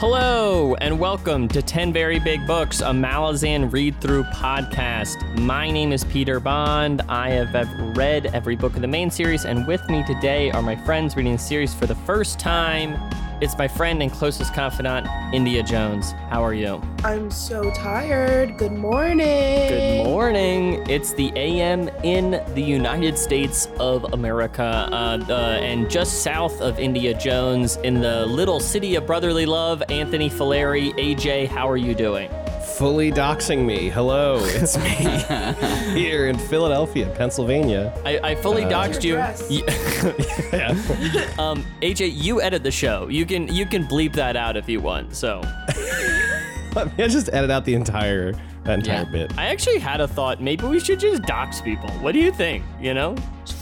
Hello, and welcome to 10 Very Big Books, a Malazan read through podcast. My name is Peter Bond. I have read every book of the main series, and with me today are my friends reading the series for the first time. It's my friend and closest confidant, India Jones. How are you? I'm so tired. Good morning. Good morning. It's the AM in the United States of America, uh, uh, and just south of India Jones, in the little city of brotherly love. Anthony Fileri, AJ, how are you doing? Fully doxing me. Hello, it's me here in Philadelphia, Pennsylvania. I, I fully Uh, doxed you. You- Yeah. um, AJ, you edit the show. You can you can bleep that out if you want. So I mean, I just edit out the entire that entire Yeah. bit. I actually had a thought. Maybe we should just dox people. What do you think? You know?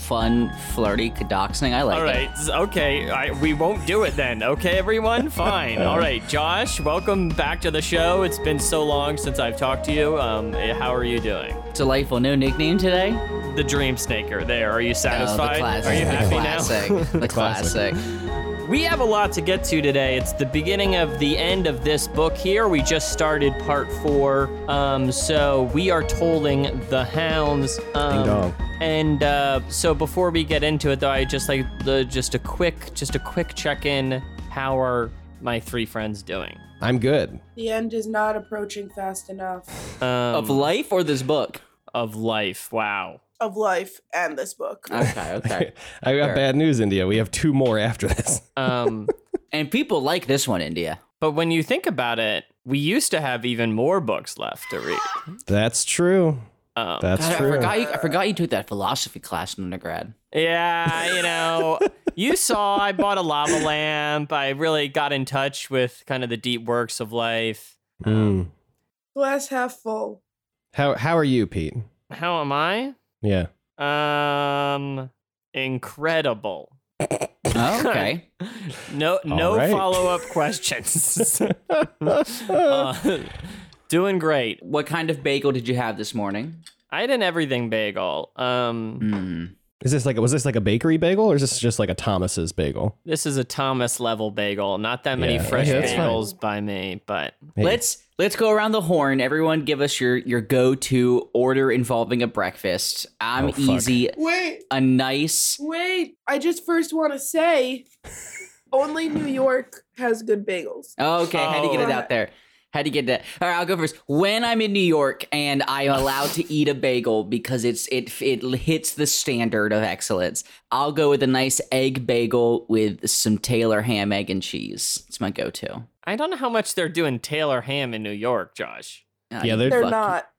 Fun, flirty doxing. I like All it. right. s- Okay. I, we won't do it then. Okay, everyone. Fine. All right, Josh. Welcome back to the show. It's been so long since I've talked to you. Um, eh, how are you doing? Delightful. No nickname today? The Dream Snaker. There. Are you satisfied? Oh, satisfied? the classic. Are you happy the now? classic. The Classic. Classic. We have a lot to get to today. It's the beginning of the end of this book here. We just started part four. Um, so we are tolling the hounds. Um, And uh, so before we get into it, though, I just like the just a quick, just a quick check in. How are my three friends doing? I'm good. The end is not approaching fast enough Um, Of life or this book? of life. Wow. Of life and this book. Okay, okay. I got Fair. bad news, India. We have two more after this. Um, and people like this one, India. but when you think about it, we used to have even more books left to read. That's true. Um, That's God, I true. forgot, you, I forgot you took that philosophy class in undergrad. Yeah, you know, you saw I bought a lava lamp. I really got in touch with kind of the deep works of life. Mm. Glass half full. How how are you, Pete? How am I? Yeah. Um, incredible. Oh, okay. No, no right. follow-up questions. Uh, doing great. what kind of bagel did you have this morning? I had an everything bagel. Um, Mm. Is this like was this like a bakery bagel or is this just like a Thomas's bagel? this is a Thomas level bagel. Not that many Yeah, fresh yeah, that's fine. bagels by me, but Hey. Let's let's go around the horn. Everyone, give us your your go to order involving a breakfast. I'm Oh, easy. Wait, A nice. wait. I just first want to say only New York has good bagels. Oh, how do you get it Oh. out there. Had to get that. All right, I'll go first. When I'm in New York and I'm allowed to eat a bagel because it's it it hits the standard of excellence, I'll go with a nice egg bagel with some Taylor ham, egg, and cheese. It's my go-to. I don't know how much they're doing Taylor ham in New York, Josh. Uh, Yeah, they're- They're fuck- not.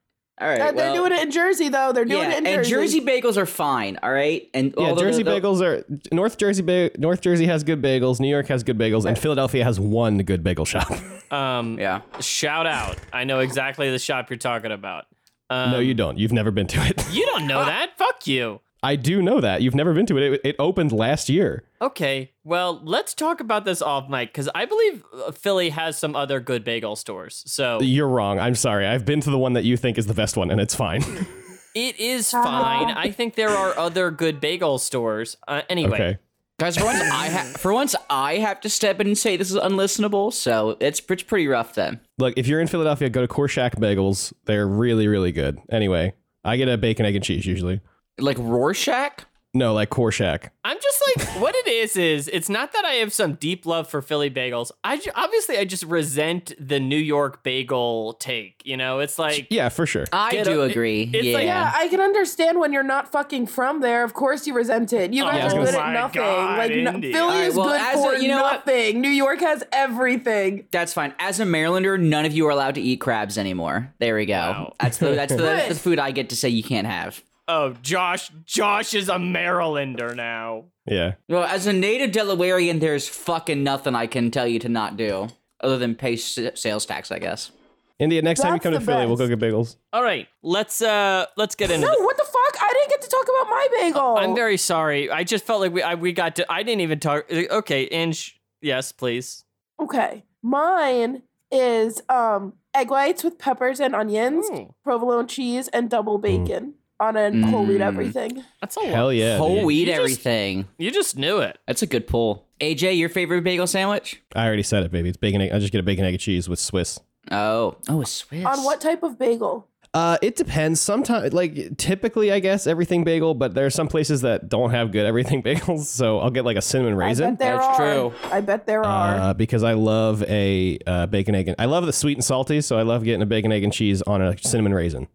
All right, Uh, they're well, doing it in Jersey though. They're doing yeah, it in and Jersey. Jersey bagels are fine. All right, and Yeah, although Jersey the- the- bagels are North Jersey. Ba- North Jersey has good bagels. New York has good bagels, and Philadelphia has one good bagel shop. Um, Yeah, shout out. I know exactly the shop you're talking about. Um, no, you don't. You've never been to it. You don't know that. Fuck you. I do know that. You've never been to it. It, it opened last year. Okay, well, let's talk about this off mic because I believe uh, Philly has some other good bagel stores. So You're wrong. I'm sorry. I've been to the one that you think is the best one, and it's fine. it is fine. I think there are other good bagel stores. Uh, anyway, okay. guys. For once, I ha- for once I have to step in and say this is unlistenable. So it's it's pretty rough then. Look, if you're in Philadelphia, go to Korshak Bagels. They're really, really good. Anyway, I get a bacon, egg, and cheese usually. Like Rorschach. No, like Korshak. I'm just like, what it is is it's not that I have some deep love for Philly bagels. I ju- obviously I just resent the New York bagel take. You know, it's like Yeah, for sure. I Get do a- agree. it's yeah. like- Yeah, I can understand when you're not fucking from there. Of course you resent it. You guys Oh are good my at nothing. God, like no, Indy. Philly Alright, is well, good as a- for you know what? nothing. New York has everything. That's fine. As a Marylander, none of you are allowed to eat crabs anymore. There we go. Wow. That's the that's the, that's the food I get to say you can't have. Oh, Josh, Josh is a Marylander now. Yeah. Well, as a native Delawarean, there's fucking nothing I can tell you to not do other than pay s- sales tax, I guess. India, next time you That's come to the Philly, we'll go get bagels. All right, let's uh let's get into. No, the- what the fuck? I didn't get to talk about my bagel. I'm very sorry. I just felt like we I, we got to. I didn't even talk. Okay, Inch. Yes, please. okay. Mine is um egg whites with peppers and onions, Ooh. provolone cheese, and double bacon. On a whole wheat Mm. everything. That's a lot. Hell yeah. Whole dude. wheat You just- everything. You just knew it. That's a good pull. AJ, your favorite bagel sandwich? I already said it, baby. It's bacon. Egg. I just get a bacon egg and cheese with Swiss. Oh, oh, a Swiss. On what type of bagel? Uh, it depends. Sometimes, like typically, I guess everything bagel, but there are some places that don't have good everything bagels. So I'll get like a cinnamon I raisin bet there That's are. true. I bet there are. uh, because I love a uh, bacon egg. And, I love the sweet and salty, so I love getting a bacon egg and cheese on a cinnamon raisin.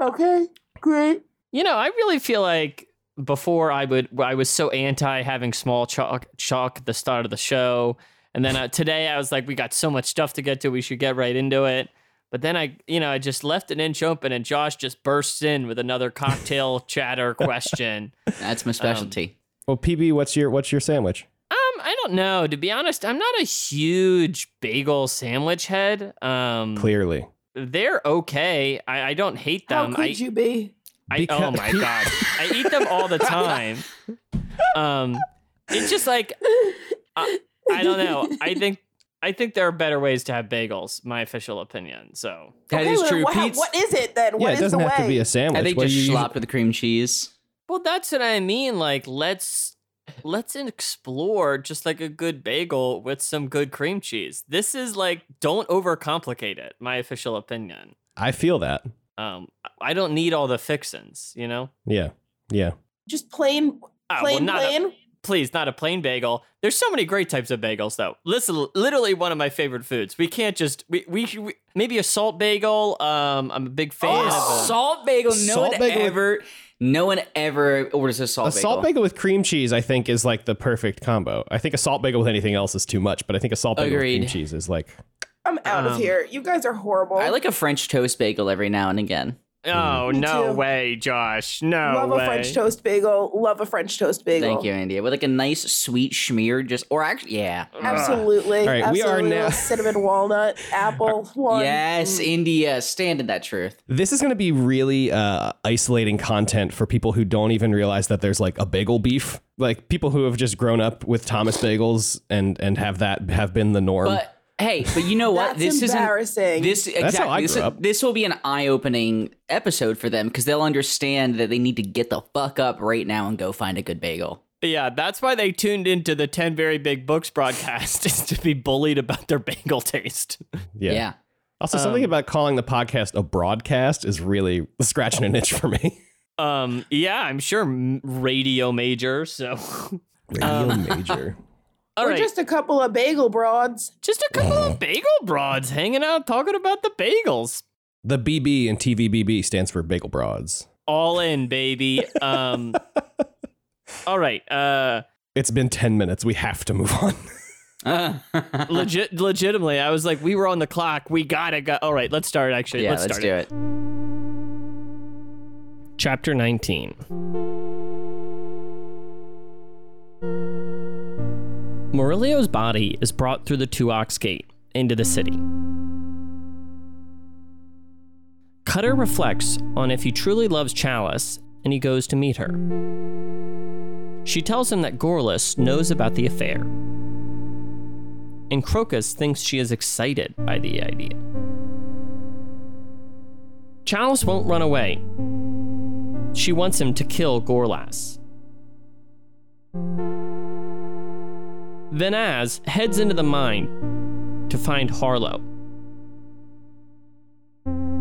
okay, great. You know, I really feel like before I would, I was so anti having small chalk, chalk at the start of the show, and then uh, today I was like, we got so much stuff to get to, we should get right into it. But then I, you know, I just left an inch open, and Josh just bursts in with another cocktail chatter question. That's my specialty. Well, PB, what's your what's your sandwich? Um, I don't know. To be honest, I'm not a huge bagel sandwich head. Um, Clearly, they're okay. I, I don't hate them. How them. could I, you be? I, Because- oh my god, I eat them all the time. Um, it's just like I, I don't know. I think I think there are better ways to have bagels. My official opinion. So That okay, is true. what, Pete's, what is it then? yeah, What it is doesn't the have way? to be a sandwich. I think What just do you- schlop with the cream cheese. well, that's what I mean. Like let's let's explore just like a good bagel with some good cream cheese. This is like don't overcomplicate it. My official opinion. I feel that. Um, I don't need all the fixins. You know. Yeah, yeah. Just plain, Ah, well, plain, a- plain. please, not a plain bagel. There's so many great types of bagels, though. Listen, literally one of my favorite foods. We can't just we we, we maybe a salt bagel. Um, I'm a big fan Oh, of a, salt bagel. No Salt one bagel with- ever, no one ever orders a salt bagel. a bagel. salt bagel with cream cheese, I think, is like the perfect combo. I think a salt bagel with anything else is too much, but I think a salt bagel with cream cheese is like I'm out of Um, here. You guys are horrible. I like a French toast bagel every now and again. Oh Me no too. way, Josh! No Love way. a French toast bagel. Love a French toast bagel. Thank you, Andy. With like a nice sweet schmear, just or actually, yeah. Absolutely. All right, we are Absolutely. now- cinnamon walnut apple one. Yes, Mm. India, stand in that truth. This is going to be really uh, isolating content for people who don't even realize that there's like a bagel beef. Like people who have just grown up with Thomas bagels and and have that have been the norm. But hey, but you know what? That's this isn't embarrassing. this exactly. how I this, grew up. this will be an eye-opening episode for them because they'll understand that they need to get the fuck up right now and go find a good bagel. Yeah, that's why they tuned into the Ten Very Big Books broadcast is to be bullied about their bagel taste. yeah. Yeah. Also, something about calling the podcast a broadcast is really scratching an itch for me. Um, yeah, I'm sure radio major. So, Radio major. all We're right, just a couple of bagel broads. just a couple of bagel broads hanging out talking about the bagels. The BB and TVBB stands for Bagel Broads. All in, baby. Um, all right. Uh, It's been 10 minutes. We have to move on. legit, legitimately, I was like, we were on the clock. We gotta go. All right, let's start. Actually, yeah, let's, start. let's, start do it. Chapter 19. Murillio's body is brought through the Two-Ox Gate into the city. Cutter reflects on if he truly loves Challice and he goes to meet her. She tells him that Gorlas knows about the affair. And Crocus thinks she is excited by the idea. Challice won't run away. She wants him to kill Gorlas. Venaz heads into the mine to find Harllo.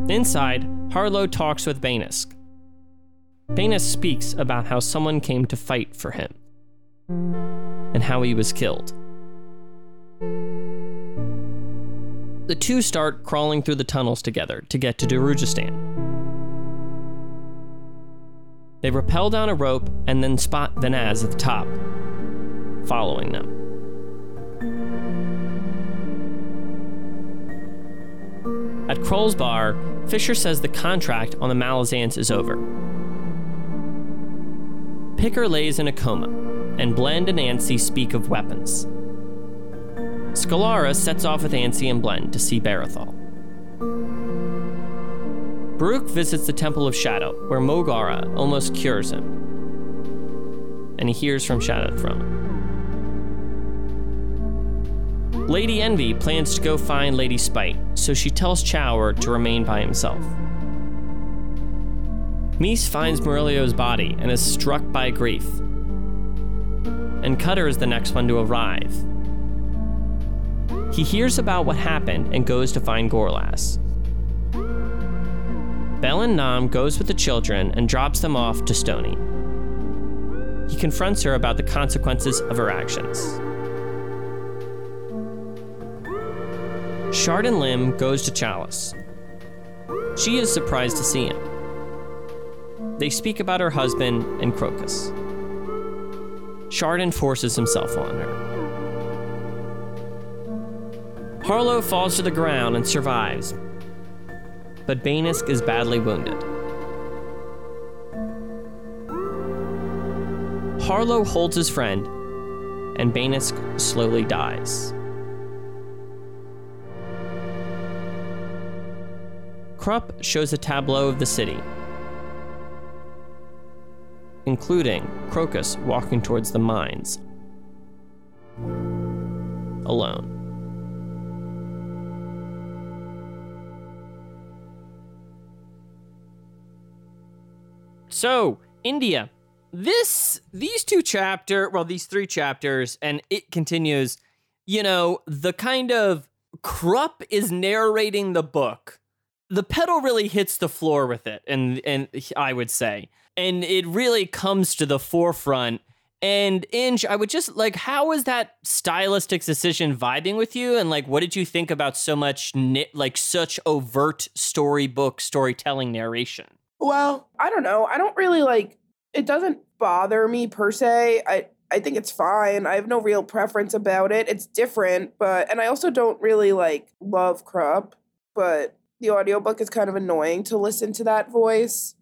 Inside, Harllo talks with Bainisk. Bainisk speaks about how someone came to fight for him and how he was killed. The two start crawling through the tunnels together to get to Darujhistan. They rappel down a rope and then spot Venaz at the top, following them. At K'rul's bar, Fisher says the contract on the Malazans is over. Picker lays in a coma, and Blend and Antsy speak of weapons. Scillara sets off with Antsy and Blend to see Barathol. Baruk visits the Temple of Shadow, where Mogora almost cures him. And he hears from Shadow Throne. Lady Envy plans to go find Lady Spite, so she tells Chaur to remain by himself. Meese finds Murillio's body and is struck by grief. And Cutter is the next one to arrive. He hears about what happened and goes to find Gorlas. Bell and Nam goes with the children and drops them off to Stonny. He confronts her about the consequences of her actions. Shardan Lim goes to Challice. She is surprised to see him. They speak about her husband and Crocus. Shardan forces himself on her. Harllo falls to the ground and survives, but Bainisk is badly wounded. Harllo holds his friend, and Bainisk slowly dies. Kruppe shows a tableau of the city, including Crocus walking towards the mines. Alone. So, India. This these two chapter, well these three chapters and it continues, you know, the kind of Kruppe is narrating the book. The pedal really hits the floor with it and and I would say. And it really comes to the forefront and Inge, I would just like, how was that stylistic decision vibing with you? And like, what did you think about so much, like, such overt storybook storytelling narration? Well, I don't know. I don't really like it doesn't bother me per se. I I think it's fine. I have no real preference about it. It's different, but and I also don't really like love Kruppe, but the audiobook is kind of annoying to listen to that voice.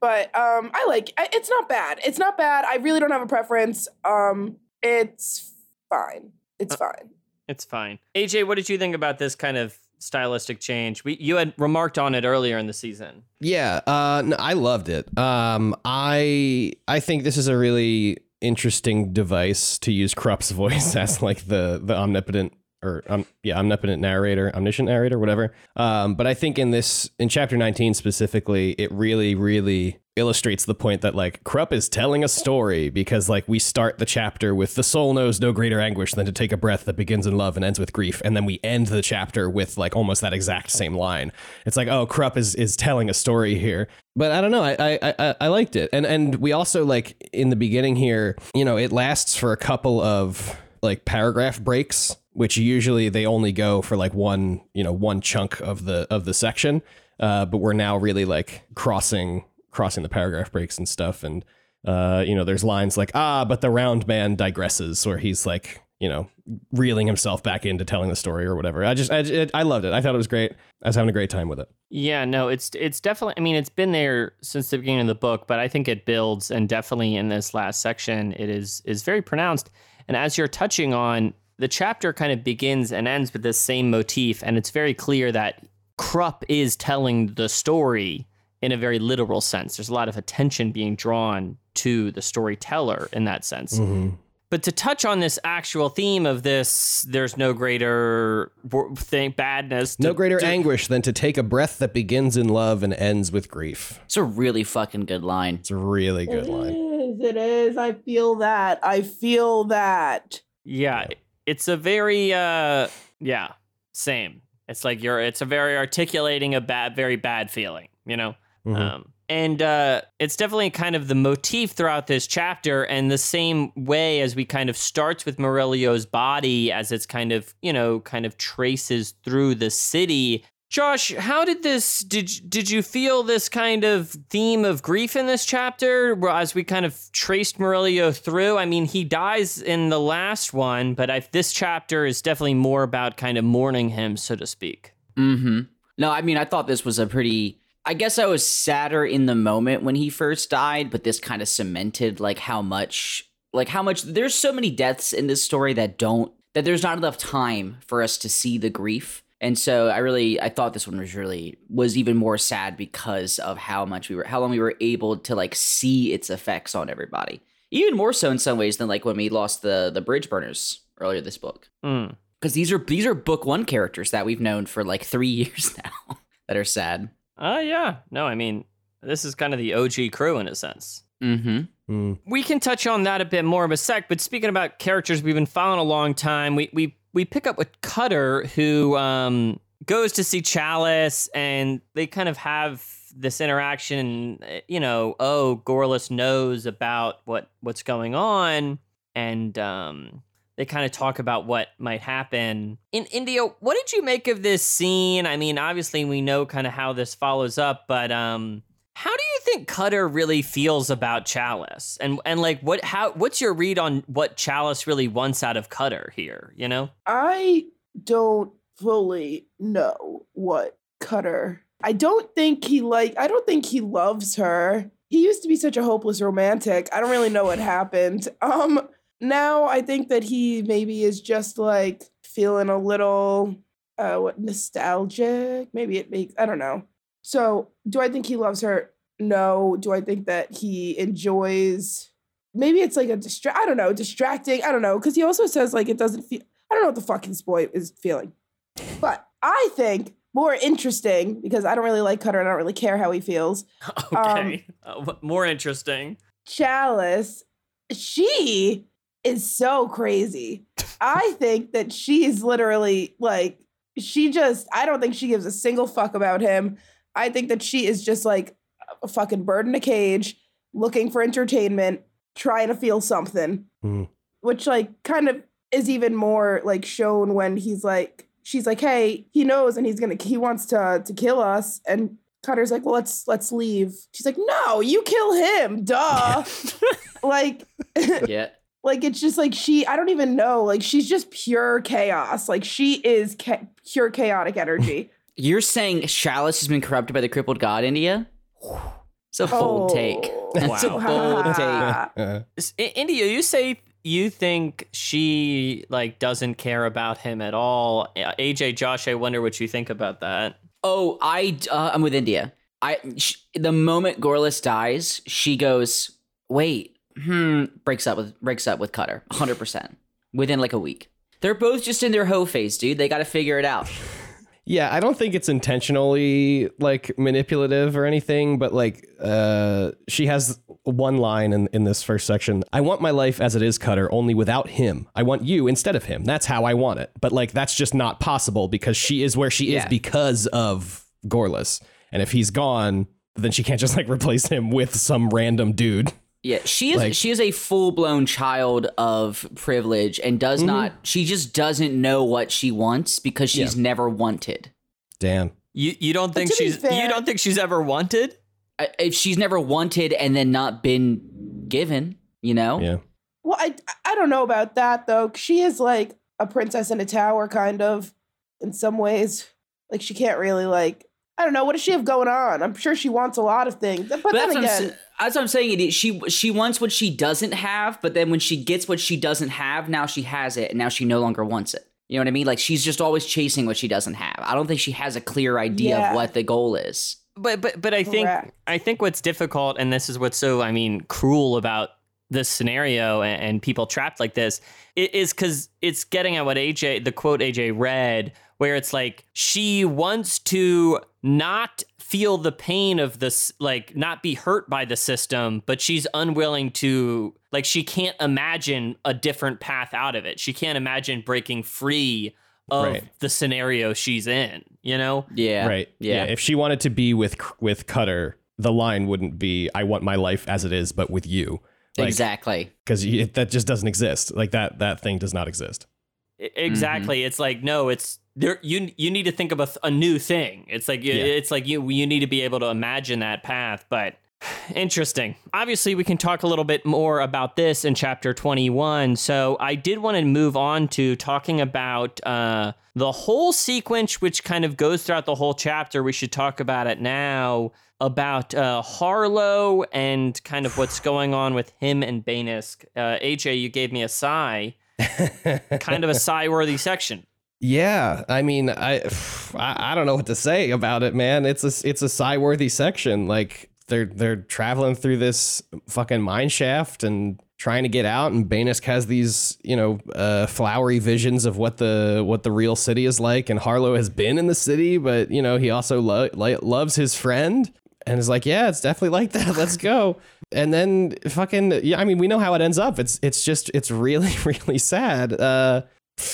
but um I like it's not bad. It's not bad. I really don't have a preference. Um it's fine. It's fine. It's fine. AJ, what did you think about this kind of stylistic change. We you had remarked on it earlier in the season. Yeah, uh, no, I loved it. Um, I I think this is a really interesting device to use Kruppe's voice as like the the omnipotent or um, yeah omnipotent narrator omniscient narrator whatever. Um, but i think in this in chapter 19 specifically it really really illustrates the point that like Kruppe is telling a story because like we start the chapter with the soul knows no greater anguish than to take a breath that begins in love and ends with grief and then we end the chapter with like almost that exact same line. It's like oh Kruppe is is telling a story here. But I don't know I I I, I liked it. And and we also like in the beginning here you know it lasts for a couple of like paragraph breaks which usually they only go for like one you know one chunk of the of the section. Uh, but we're now really like crossing crossing the paragraph breaks and stuff. And uh, you know, there's lines like ah, but the round man digresses, where he's like, you know, reeling himself back into telling the story or whatever. I just, I, it, I loved it. I thought it was great. I was having a great time with it. Yeah, no, it's it's definitely. I mean, it's been there since the beginning of the book, but I think it builds, and definitely in this last section, it is is very pronounced. And as you're touching on, the chapter kind of begins and ends with this same motif, and it's very clear that Kruppe is telling the story in a very literal sense. There's a lot of attention being drawn to the storyteller in that sense. Mm-hmm. But to touch on this actual theme of this, there's no greater thing, badness. To, no greater to, anguish than to take a breath that begins in love and ends with grief. It's a really fucking good line. It's a really good it line. Is, it is. I feel that. I feel that. Yeah, it's a very, uh, yeah, same. It's like you're. It's a very articulating a bad, very bad feeling. You know. Mm-hmm. Um, and uh, it's definitely kind of the motif throughout this chapter, and the same way as we kind of starts with Murillio's body as it's kind of you know kind of traces through the city. Josh, how did this did did you feel this kind of theme of grief in this chapter as we kind of traced Murillo through? I mean, he dies in the last one, but I, this chapter is definitely more about kind of mourning him, so to speak. Mm-hmm. No, I mean, I thought this was a pretty I guess I was sadder in the moment when he first died, but this kind of cemented like how much like how much there's so many deaths in this story that don't that there's not enough time for us to see the grief. And so I really I thought this one was really was even more sad because of how much we were how long we were able to like see its effects on everybody. Even more so in some ways than like when we lost the the bridge burners earlier this book. Mm. Because these are these are book one characters that we've known for like three years now that are sad. Uh yeah. No, I mean, this is kind of the OG crew in a sense. Mm-hmm. Mm. We can touch on that a bit more of a sec, but speaking about characters we've been following a long time, we we we pick up with Cutter who um goes to see Challice and they kind of have this interaction uh, you know, oh, Gorlas knows about what what's going on and um they kind of talk about what might happen. In India, what did you make of this scene? I mean, obviously we know kind of how this follows up, but um how do you think Cutter really feels about Challice? And and like what how what's your read on what Challice really wants out of Cutter here, you know? I don't fully know what Cutter. I don't think he like I don't think he loves her. He used to be such a hopeless romantic. I don't really know what happened. Um now I think that he maybe is just like feeling a little uh what nostalgic. Maybe it makes I don't know. So, do I think he loves her? No. Do I think that he enjoys maybe it's like a distract I don't know, distracting. I don't know, because he also says like it doesn't feel I don't know what the fucking boy is feeling. But I think more interesting because I don't really like Cutter and I don't really care how he feels. Okay. Uh, more interesting. Challice, she is so crazy. I think that she's literally like, she just, I don't think she gives a single fuck about him. I think that she is just like a fucking bird in a cage looking for entertainment, trying to feel something, Hmm. which like kind of is even more like shown when he's like, she's like, hey, he knows and he's gonna, he wants to to kill us. And Cutter's like, well, let's let's leave. She's like, no, you kill him, duh. like, Yeah. Like it's just like she. I don't even know. Like she's just pure chaos. Like she is cha- pure chaotic energy. You're saying Challice has been corrupted by the crippled god, India? It's a bold take. Oh. That's a bold take. S- I- India, you say you think she like doesn't care about him at all. AJ, Josh, I wonder what you think about that. Oh, I uh, I'm with India. I sh- the moment Gorlas dies, she goes, "Wait, hmm." Breaks up with breaks up with Cutter, 100 percent within like a week. They're both just in their hoe phase, dude. They got to figure it out. yeah, I don't think it's intentionally like manipulative or anything, but like uh she has one line in, in this first section. I want my life as it is, Cutter, only without him. I want you instead of him. That's how I want it. But like that's just not possible because she is where she is because of Gorlas. And if he's gone, then she can't just like replace him with some random dude. Yeah, she is Like- she is a full blown child of privilege and does Mm-hmm. not. She just doesn't know what she wants because she's never wanted. Damn. You you don't think she's fair- you don't think she's ever wanted? If she's never wanted and then not been given, you know. Yeah. well, I I don't know about that though. She is like a princess in a tower, kind of, in some ways. Like she can't really like. I don't know. What does she have going on? I'm sure she wants a lot of things. But, But then that's what, again, sa- that's what I'm saying. It is- She she wants what she doesn't have, but then when she gets what she doesn't have, now she has it, and now she no longer wants it. You know what I mean? Like she's just always chasing what she doesn't have. I don't think she has a clear idea Yeah. of what the goal is. But but but I think Correct. I think what's difficult, and this is what's so I mean cruel about this scenario and, and people trapped like this i- is because it's getting at what AJ the quote AJ read, where it's like she wants to not feel the pain of this, like not be hurt by the system, but she's unwilling to like she can't imagine a different path out of it. She can't imagine breaking free of Right. the scenario she's in. You know. Yeah. Right. Yeah. If she wanted to be with with Cutter, the line wouldn't be "I want my life as it is, but with you." Like, exactly. Because that just doesn't exist. Like that that thing does not exist. I- Exactly. It's like no, it's there. You you need to think of a, a new thing. It's like you Yeah. it's like you you need to be able to imagine that path. But interesting. Obviously, we can talk a little bit more about this in chapter twenty one. So I did want to move on to talking about uh, the whole sequence, which kind of goes throughout the whole chapter. We should talk about it now about uh, Harllo and kind of what's going on with him and Bainisk. Uh, AJ, you gave me a sigh kind of a sigh-worthy section. Yeah, I mean, I, I don't know what to say about it, man. It's a it's a sigh-worthy section. Like they're they're traveling through this fucking mine shaft and trying to get out and Bainisk has these, you know, uh, flowery visions of what the what the real city is like and Harllo has been in the city, but you know, he also lo- lo- loves his friend and is like, "Yeah, it's definitely like that. Let's go." And then fucking yeah, I mean, we know how it ends up. It's it's just it's really really sad. Uh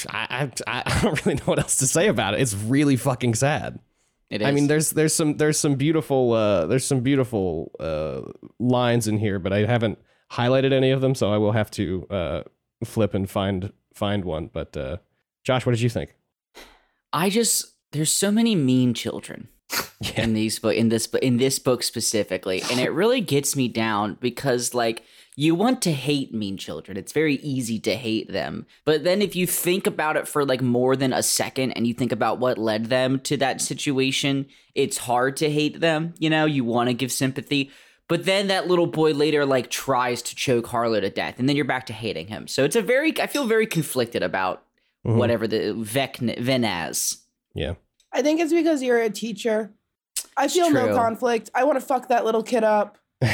I, I I don't really know what else to say about it. It's really fucking sad. It is. I mean, there's there's some there's some beautiful uh, there's some beautiful uh, lines in here, but I haven't highlighted any of them, so I will have to uh, flip and find find one. But uh, Josh, what did you think? I just there's so many mean children Yeah. in these book in this in this book specifically, and it really gets me down because like you want to hate mean children. It's very easy to hate them. But then if you think about it for like more than a second and you think about what led them to that situation, it's hard to hate them. You know, you want to give sympathy. But then that little boy later like tries to choke Harllo to death, and then you're back to hating him. So it's a very I feel very conflicted about Mhm. whatever the Vec Venaz. Yeah. I think it's because you're a teacher. I feel no conflict. I want to fuck that little kid up.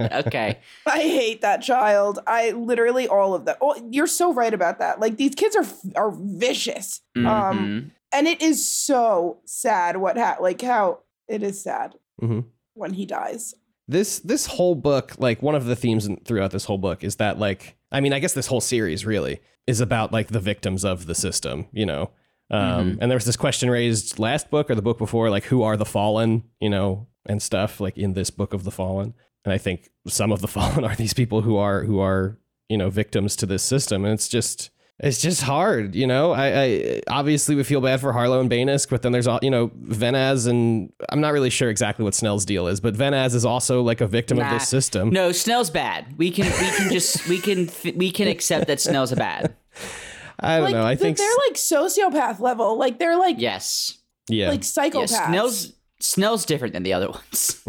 Okay. I hate that child. I literally all of that. Oh, you're so right about that. Like these kids are are vicious. Um, Mhm. and it is so sad what ha- like how it is sad Mhm. when he dies. this this whole book like one of the themes throughout this whole book is that like i mean i guess this whole series really is about like the victims of the system you know um, and there was this question raised last book or the book before like who are the fallen you know and stuff like in this book of the fallen and i think some of the fallen are these people who are who are you know victims to this system and it's just it's just hard, you know. I, I obviously we feel bad for Harllo and Bainisk, but then there's all you know Venaz and I'm not really sure exactly what Snell's deal is, but Venaz is also like a victim of this system. No, Snell's bad. We can we can just we can we can accept that Snell's a bad. I don't like know. I think they're like sociopath level. Like they're like Yes. yeah, like psychopaths. Yes. Snell's Snell's different than the other ones.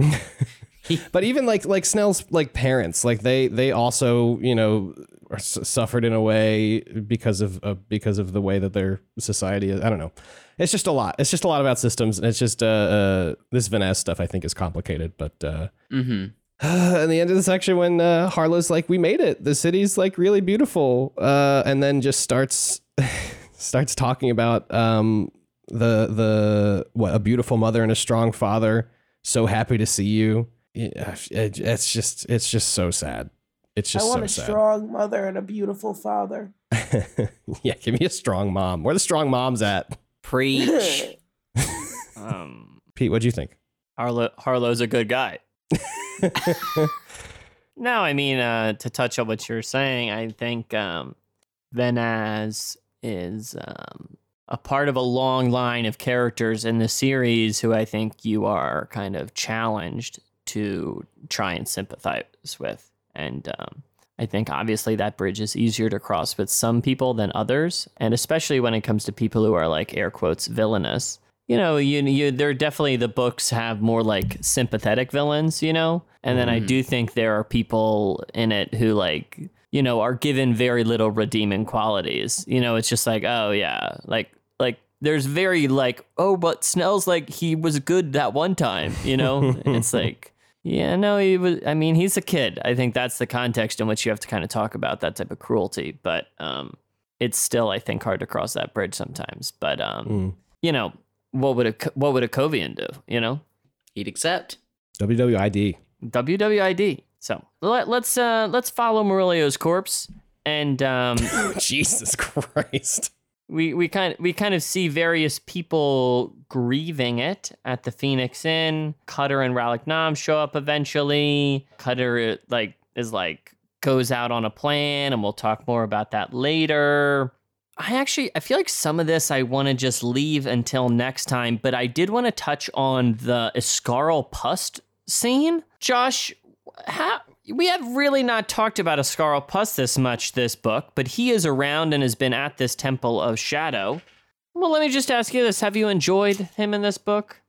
but even like like Snell's like parents, like they they also you know are s- suffered in a way because of uh, because of the way that their society is. I don't know. It's just a lot. It's just a lot about systems, and it's just uh, uh this Vanessa stuff. I think is complicated, but uh mm-hmm. in the end of the section when uh, Harllo's like, "We made it. The city's like really beautiful," uh, and then just starts starts talking about um, the the what a beautiful mother and a strong father. So happy to see you. Yeah, it- it's just it's just so sad. It's just I want so a sad. strong mother and a beautiful father. yeah, give me a strong mom. Where the strong moms at? Preach. Um, Pete, what do you think? Harllo Harllo's a good guy. No, I mean uh, to touch on what you're saying, I think um, Venaz is um, a part of a long line of characters in the series who I think you are kind of challenged to try and sympathize with, and um, I think obviously that bridge is easier to cross with some people than others, and especially when it comes to people who are like air quotes villainous. You know, you you there definitely the books have more like sympathetic villains, you know, and then I Mhm. do think there are people in it who like you know are given very little redeeming qualities. You know, it's just like oh yeah, like like there's very like oh but Snell's like he was good that one time, you know. it's like yeah, no, he was. I mean, he's a kid. I think that's the context in which you have to kind of talk about that type of cruelty. But um, it's still, I think, hard to cross that bridge sometimes. But um, Mm. you know, what would a what would a Kovian do? You know, He'd accept. WWID. WWID. So let, let's uh, let's follow Murillio's corpse, and um, Jesus Christ. we we kind of, we kind of see various people grieving it at the Phoenix Inn. Cutter and Rallick Nom show up eventually. Cutter like is like goes out on a plan, and we'll talk more about that later. I actually I feel like some of this I want to just leave until next time, but I did want to touch on the Iskaral Pust scene. Josh, how we have really not talked about Iskaral Pust this much this book, but he is around and has been at this Temple of Shadow. Well, let me just ask you this: Have you enjoyed him in this book?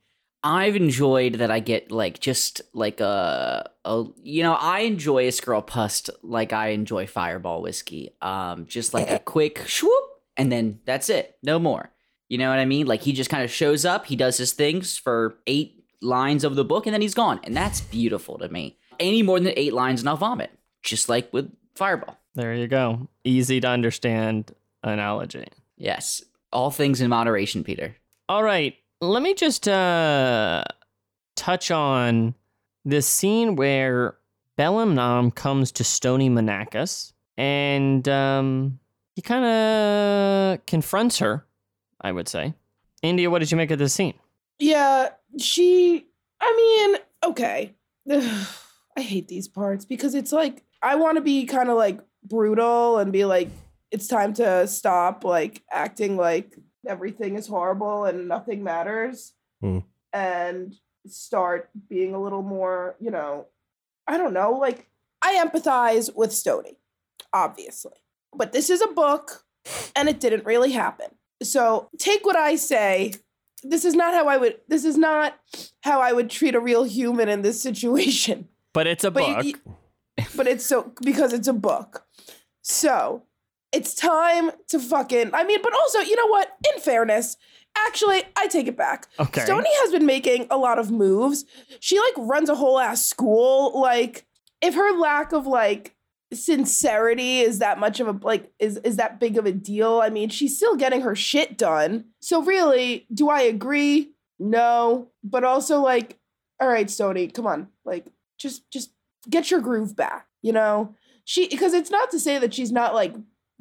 I've enjoyed that I get like just like a, a you know I enjoy a girl pust like I enjoy Fireball whiskey. Um, just like a quick swoop and then that's it, no more. You know what I mean? Like he just kind of shows up, he does his things for eight lines of the book, and then he's gone, and that's beautiful to me. Any more than eight lines, and I'll vomit. just like with Fireball. There you go. Easy to understand analogy. Yes, all things in moderation, Peter. All right, let me just uh, touch on this scene where Belim Nam comes to Stonny Menackis and um, he kind of confronts her, I would say. India, what did you make of this scene? Yeah, she. I mean, okay. I hate these parts because it's like I want to be kind of like brutal and be like, it's time to stop like acting like everything is horrible and nothing matters, Hmm. and start being a little more, you know, I don't know. Like I empathize with Stonny, obviously, but this is a book, and it didn't really happen. So take what I say this is not how I would this is not how I would treat a real human in this situation. But it's a But book. but it's so because it's a book. So it's time to fucking I mean, but also, you know what? In fairness, actually, I take it back. okay. Stonny has been making a lot of moves. She like runs a whole ass school. Like, if her lack of like sincerity is that much of a like is is that big of a deal? I mean, she's still getting her shit done. So really, do I agree? No. But also like, all right, Stonny, come on. Like, just just get your groove back, you know? She because it's not to say that she's not like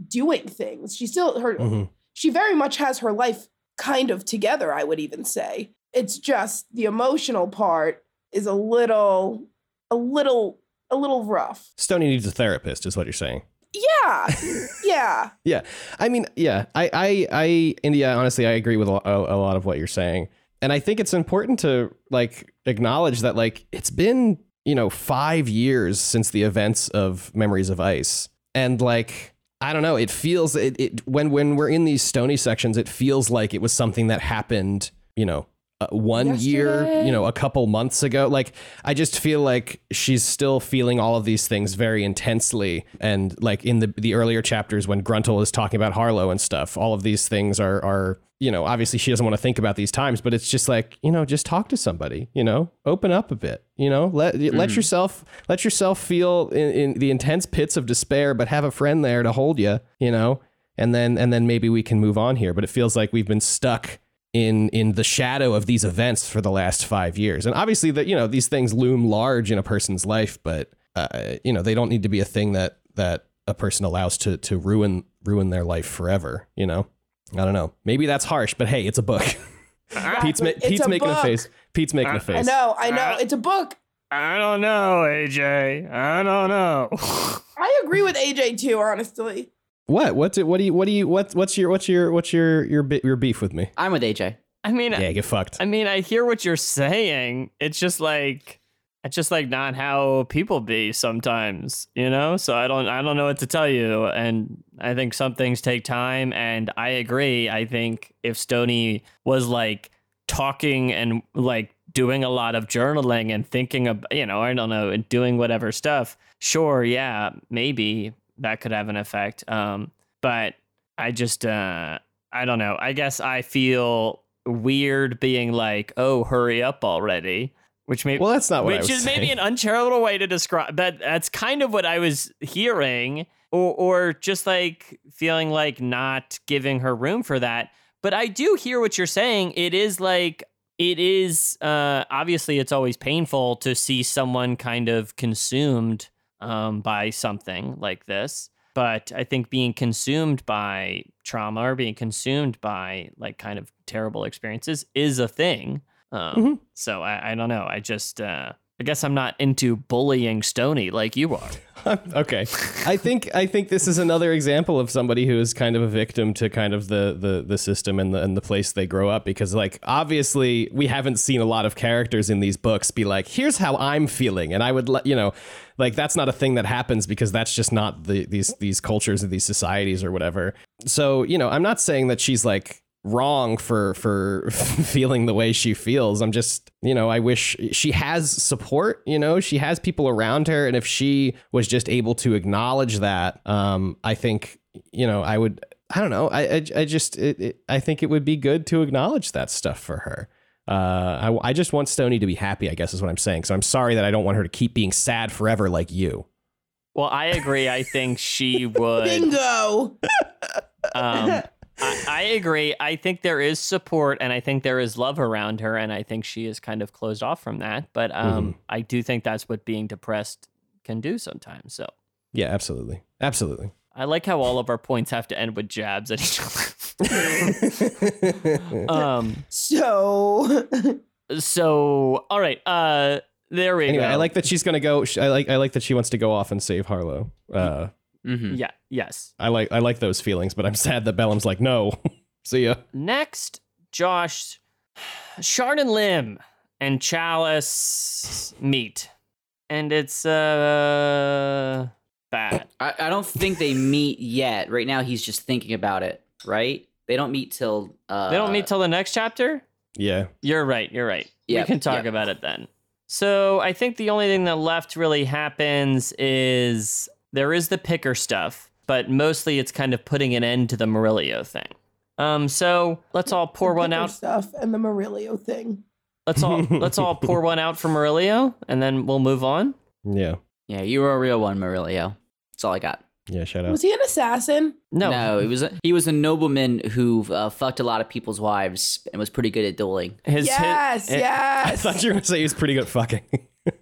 doing things. She still her Mhm. she very much has her life kind of together, I would even say. It's just the emotional part is a little a little a little rough. Stonny needs a therapist, is what you're saying. Yeah. yeah. Yeah. I mean, yeah, I, I, I, India. Honestly, I agree with a, a, lot of what you're saying, and I think it's important to like acknowledge that like it's been you know five years since the events of Memories of Ice, and like I don't know, it feels it, it when when we're in these Stony sections, it feels like it was something that happened, you know. Uh, one year, you know, a couple months ago. Like, I just feel like she's still feeling all of these things very intensely. And like in the the earlier chapters when Gruntle is talking about Harllo and stuff, all of these things are are you know obviously she doesn't want to think about these times, but it's just like you know just talk to somebody, you know, open up a bit, you know, let let yourself let yourself feel in, in the intense pits of despair, but have a friend there to hold you, you know, and then and then maybe we can move on here. But it feels like we've been stuck in in the shadow of these events for the last five years. And obviously that you know these things loom large in a person's life, but uh, you know they don't need to be a thing that that a person allows to to ruin ruin their life forever. You know, I don't know. Maybe that's harsh, but hey, it's a book. Pete's ma- Pete's a making a face. Pete's making a face. I know, I know. Uh, It's a book. I don't know, AJ. I don't know. I agree with AJ too, honestly. What? What's it? What do you? What do you? What? What's your? What's your? What's your? Your your beef with me? I'm with AJ. I mean, Yeah, get fucked. I mean, I hear what you're saying. It's just like it's just like not how people be sometimes, you know? So I don't I don't know what to tell you and I think some things take time and I agree. I think if Stonny was like talking and like doing a lot of journaling and thinking of, you know, I don't know, and doing whatever stuff, sure, yeah, maybe that could have an effect. Um but I just uh I don't know. I guess I feel weird being like, "Oh, hurry up already," which may well, that's not what I which is maybe an uncharitable way to describe that. That's kind of what I was hearing, or or just like feeling like not giving her room for that. But I do hear what you're saying. It is like it is uh, obviously it's always painful to see someone kind of consumed um, by something like this. But I think being consumed by trauma or being consumed by like kind of terrible experiences is a thing. Um, Mhm. So I, I don't know. I just uh, I guess I'm not into bullying Stonny like you are. okay. I think I think this is another example of somebody who is kind of a victim to kind of the the the system and the and the place they grow up because like obviously we haven't seen a lot of characters in these books be like here's how I'm feeling and I would let you know like that's not a thing that happens because that's just not the these these cultures or these societies or whatever. So, you know, I'm not saying that she's like wrong for for feeling the way she feels. I'm just, you know, I wish she has support, you know, she has people around her and if she was just able to acknowledge that, um I think, you know, I would I don't know. I I, I just it, it, I think it would be good to acknowledge that stuff for her. Uh, I, I just want Stonny to be happy. I guess is what I'm saying. So I'm sorry that I don't want her to keep being sad forever like you. Well, I agree. I think she would. Bingo. Um, I, I agree. I think there is support and I think there is love around her. And I think she is kind of closed off from that. But um, I do think that's what being depressed can do sometimes. So Yeah, absolutely. Absolutely. I like how all of our points have to end with jabs at each other. um, So so, all right. Uh, there we go. anyway, go. I like that she's gonna go. I like. I like that she wants to go off and save Harllo. Uh, Mm-hmm. Yeah. Yes. I like. I like those feelings, but I'm sad that Bellum's like, no. See ya. Next, Josh, Shardan Lim and Challice meet, and it's uh bad. I, I don't think they meet yet. Right now, he's just thinking about it. Right? They don't meet till. Uh, they don't meet till the next chapter. Yeah. You're right. You're right. Yep, we can talk yep. about it then. So I think the only thing that left really happens is there is the picker stuff, but mostly it's kind of putting an end to the Murillio thing. Um, so let's all pour the one Picker out. Stuff and the Murillio thing. Let's all let's all pour one out for Murillio, and then we'll move on. Yeah. Yeah, you were a real one, Murillio. That's all I got. Yeah. Shout out. Was he an assassin? No, No, he was a, he was a nobleman who uh, fucked a lot of people's wives and was pretty good at dueling. his yes, his, I thought you were gonna say he was pretty good at fucking.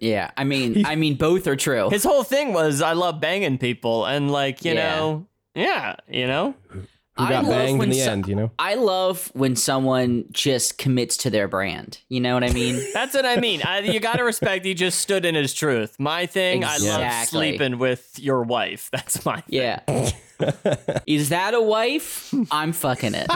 Yeah, I mean, I mean, both are true. his whole thing was I love banging people, and like you Yeah. know, yeah, you know, Who I got love banged in when the so- end? You know. I love when someone just commits to their brand. You know what I mean? that's what I mean. I, you got to respect he just stood in his truth. My thing, I love sleeping with your wife. That's my thing. yeah. Is that a wife? I'm fucking it.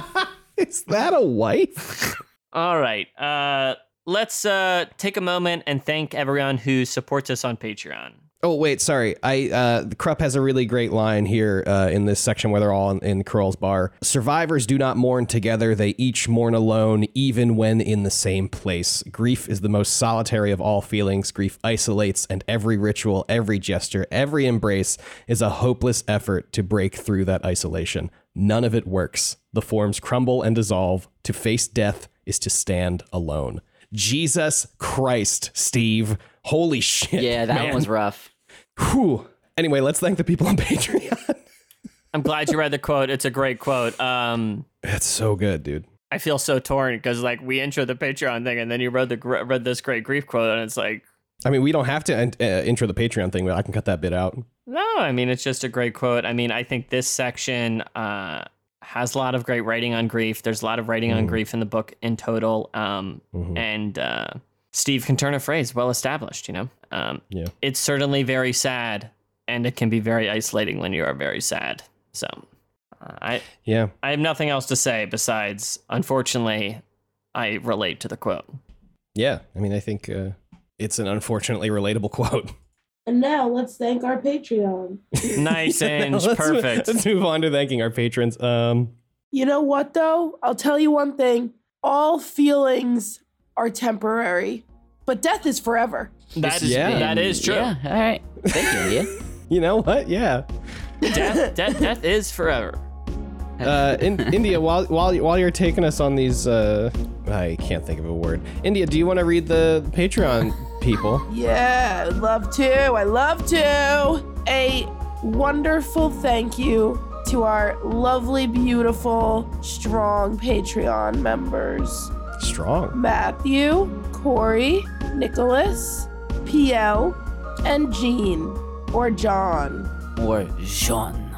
Is that a wife? All right. Uh, let's uh, take a moment and thank everyone who supports us on Patreon. Oh wait, sorry. I uh Kruppe has a really great line here uh, in this section where they're all in, in bar. Survivors do not mourn together; they each mourn alone, even when in the same place. Grief is the most solitary of all feelings. Grief isolates, and every ritual, every gesture, every embrace is a hopeless effort to break through that isolation. None of it works. The forms crumble and dissolve. To face death is to stand alone. Jesus Christ, Steve. Holy shit. Yeah, that man. one was rough. Whew. Anyway, let's thank the people on Patreon. I'm glad you read the quote. It's a great quote. Um, That's so good, dude. I feel so torn because like we intro the Patreon thing, and then you read the gr- read this great grief quote, and it's like, I mean, we don't have to uh, intro the Patreon thing, but I can cut that bit out. no, I mean it's just a great quote. I mean, I think this section uh, has a lot of great writing on grief. There's a lot of writing on Mhm. grief in the book in total, um, Mhm. and uh, Steve can turn a phrase well established. You know, um, Yeah. it's certainly very sad, and it can be very isolating when you are very sad. So, uh, I Yeah. I have nothing else to say besides, unfortunately, I relate to the quote. Yeah. I mean, I think uh, it's an unfortunately relatable quote. And now let's thank our Patreon. Nice and Let's- perfect. Let's move on to thanking our patrons. Um, You know what, though? I'll tell you one thing all feelings are temporary, but death is forever. That is Yeah. that is true. Yeah, all right. Thank you, India. you know what? Yeah. Death, death, death is forever. Uh, in, India, while while while you're taking us on these, uh, I can't think of a word. India, do you want to read the Patreon people? Yeah, I'd love to. I love to. A wonderful thank you to our lovely, beautiful, strong Patreon members Strong. Matthew, Corey, Nicholas, PL, and Jean, or John, Or Jean.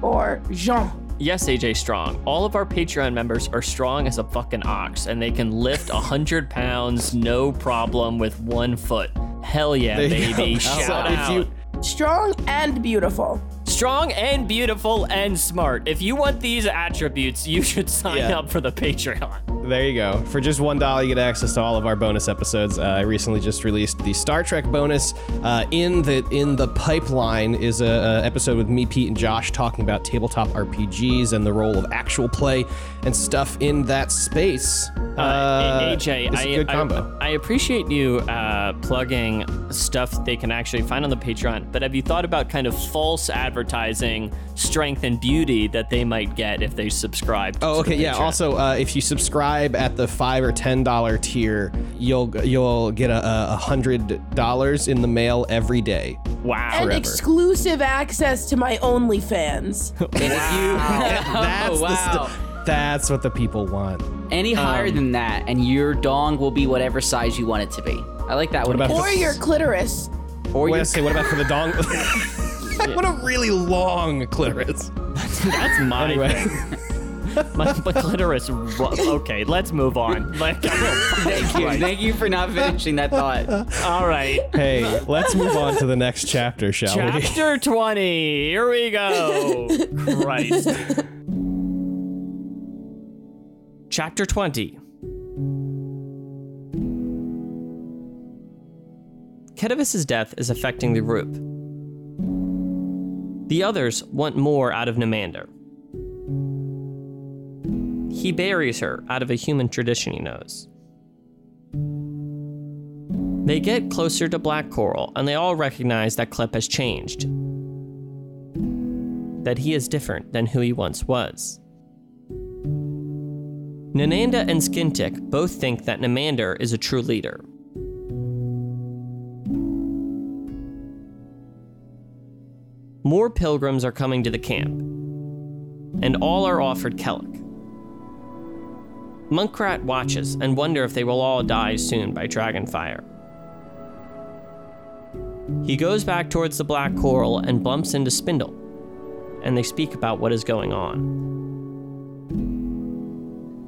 or Jean. Yes, AJ Strong. All of our Patreon members are strong as a fucking ox, and they can lift a hundred pounds no problem with one foot. Hell yeah, There baby! Shout So out. if you- Strong and beautiful. Strong and beautiful and smart. If you want these attributes, you should sign Yeah. up for the Patreon. There you go. For just one dollar, you get access to all of our bonus episodes. Uh, I recently just released the Star Trek bonus. Uh, in the in the pipeline is a, a episode with me, Pete, and Josh talking about tabletop RPGs and the role of actual play and stuff in that space. Uh, AJ, a I, good I- combo. I, appreciate you uh, plugging stuff they can actually find on the Patreon, but have you thought about kind of false advertising strength and beauty that they might get if they subscribe? Oh, to okay, the yeah. Also, uh, if you subscribe at the five or ten dollar tier, you'll you'll get a, a hundred dollars in the mail every day. Wow. and Forever. exclusive access to my OnlyFans. And if you, That's oh, the wow. st- that's what the people want. Any higher Um, than that, and your dong will be whatever size you want it to be. I like that one. about or your clitoris. or Wait, your I say, what about for the dong? what a really long clitoris. That's my Anyway. thing. My, my clitoris. ru- Okay, let's move on. Like, Thank you. Thank you for not finishing that thought. all right. Hey, let's move on to the next chapter, shall we? Chapter 20. Here we go. Christ. Chapter 20. Kedeviss' death is affecting the group. The others want more out of Nimander. He buries her out of a human tradition he knows. They get closer to Black Coral and they all recognize that Clip has changed. That he is different than who he once was. Nenanda and Skintick both think that Nimander is a true leader. More pilgrims are coming to the camp, and all are offered Kelyk. Monkrat watches and wonder if they will all die soon by dragonfire. He goes back towards the black coral and bumps into Spindle, and they speak about what is going on.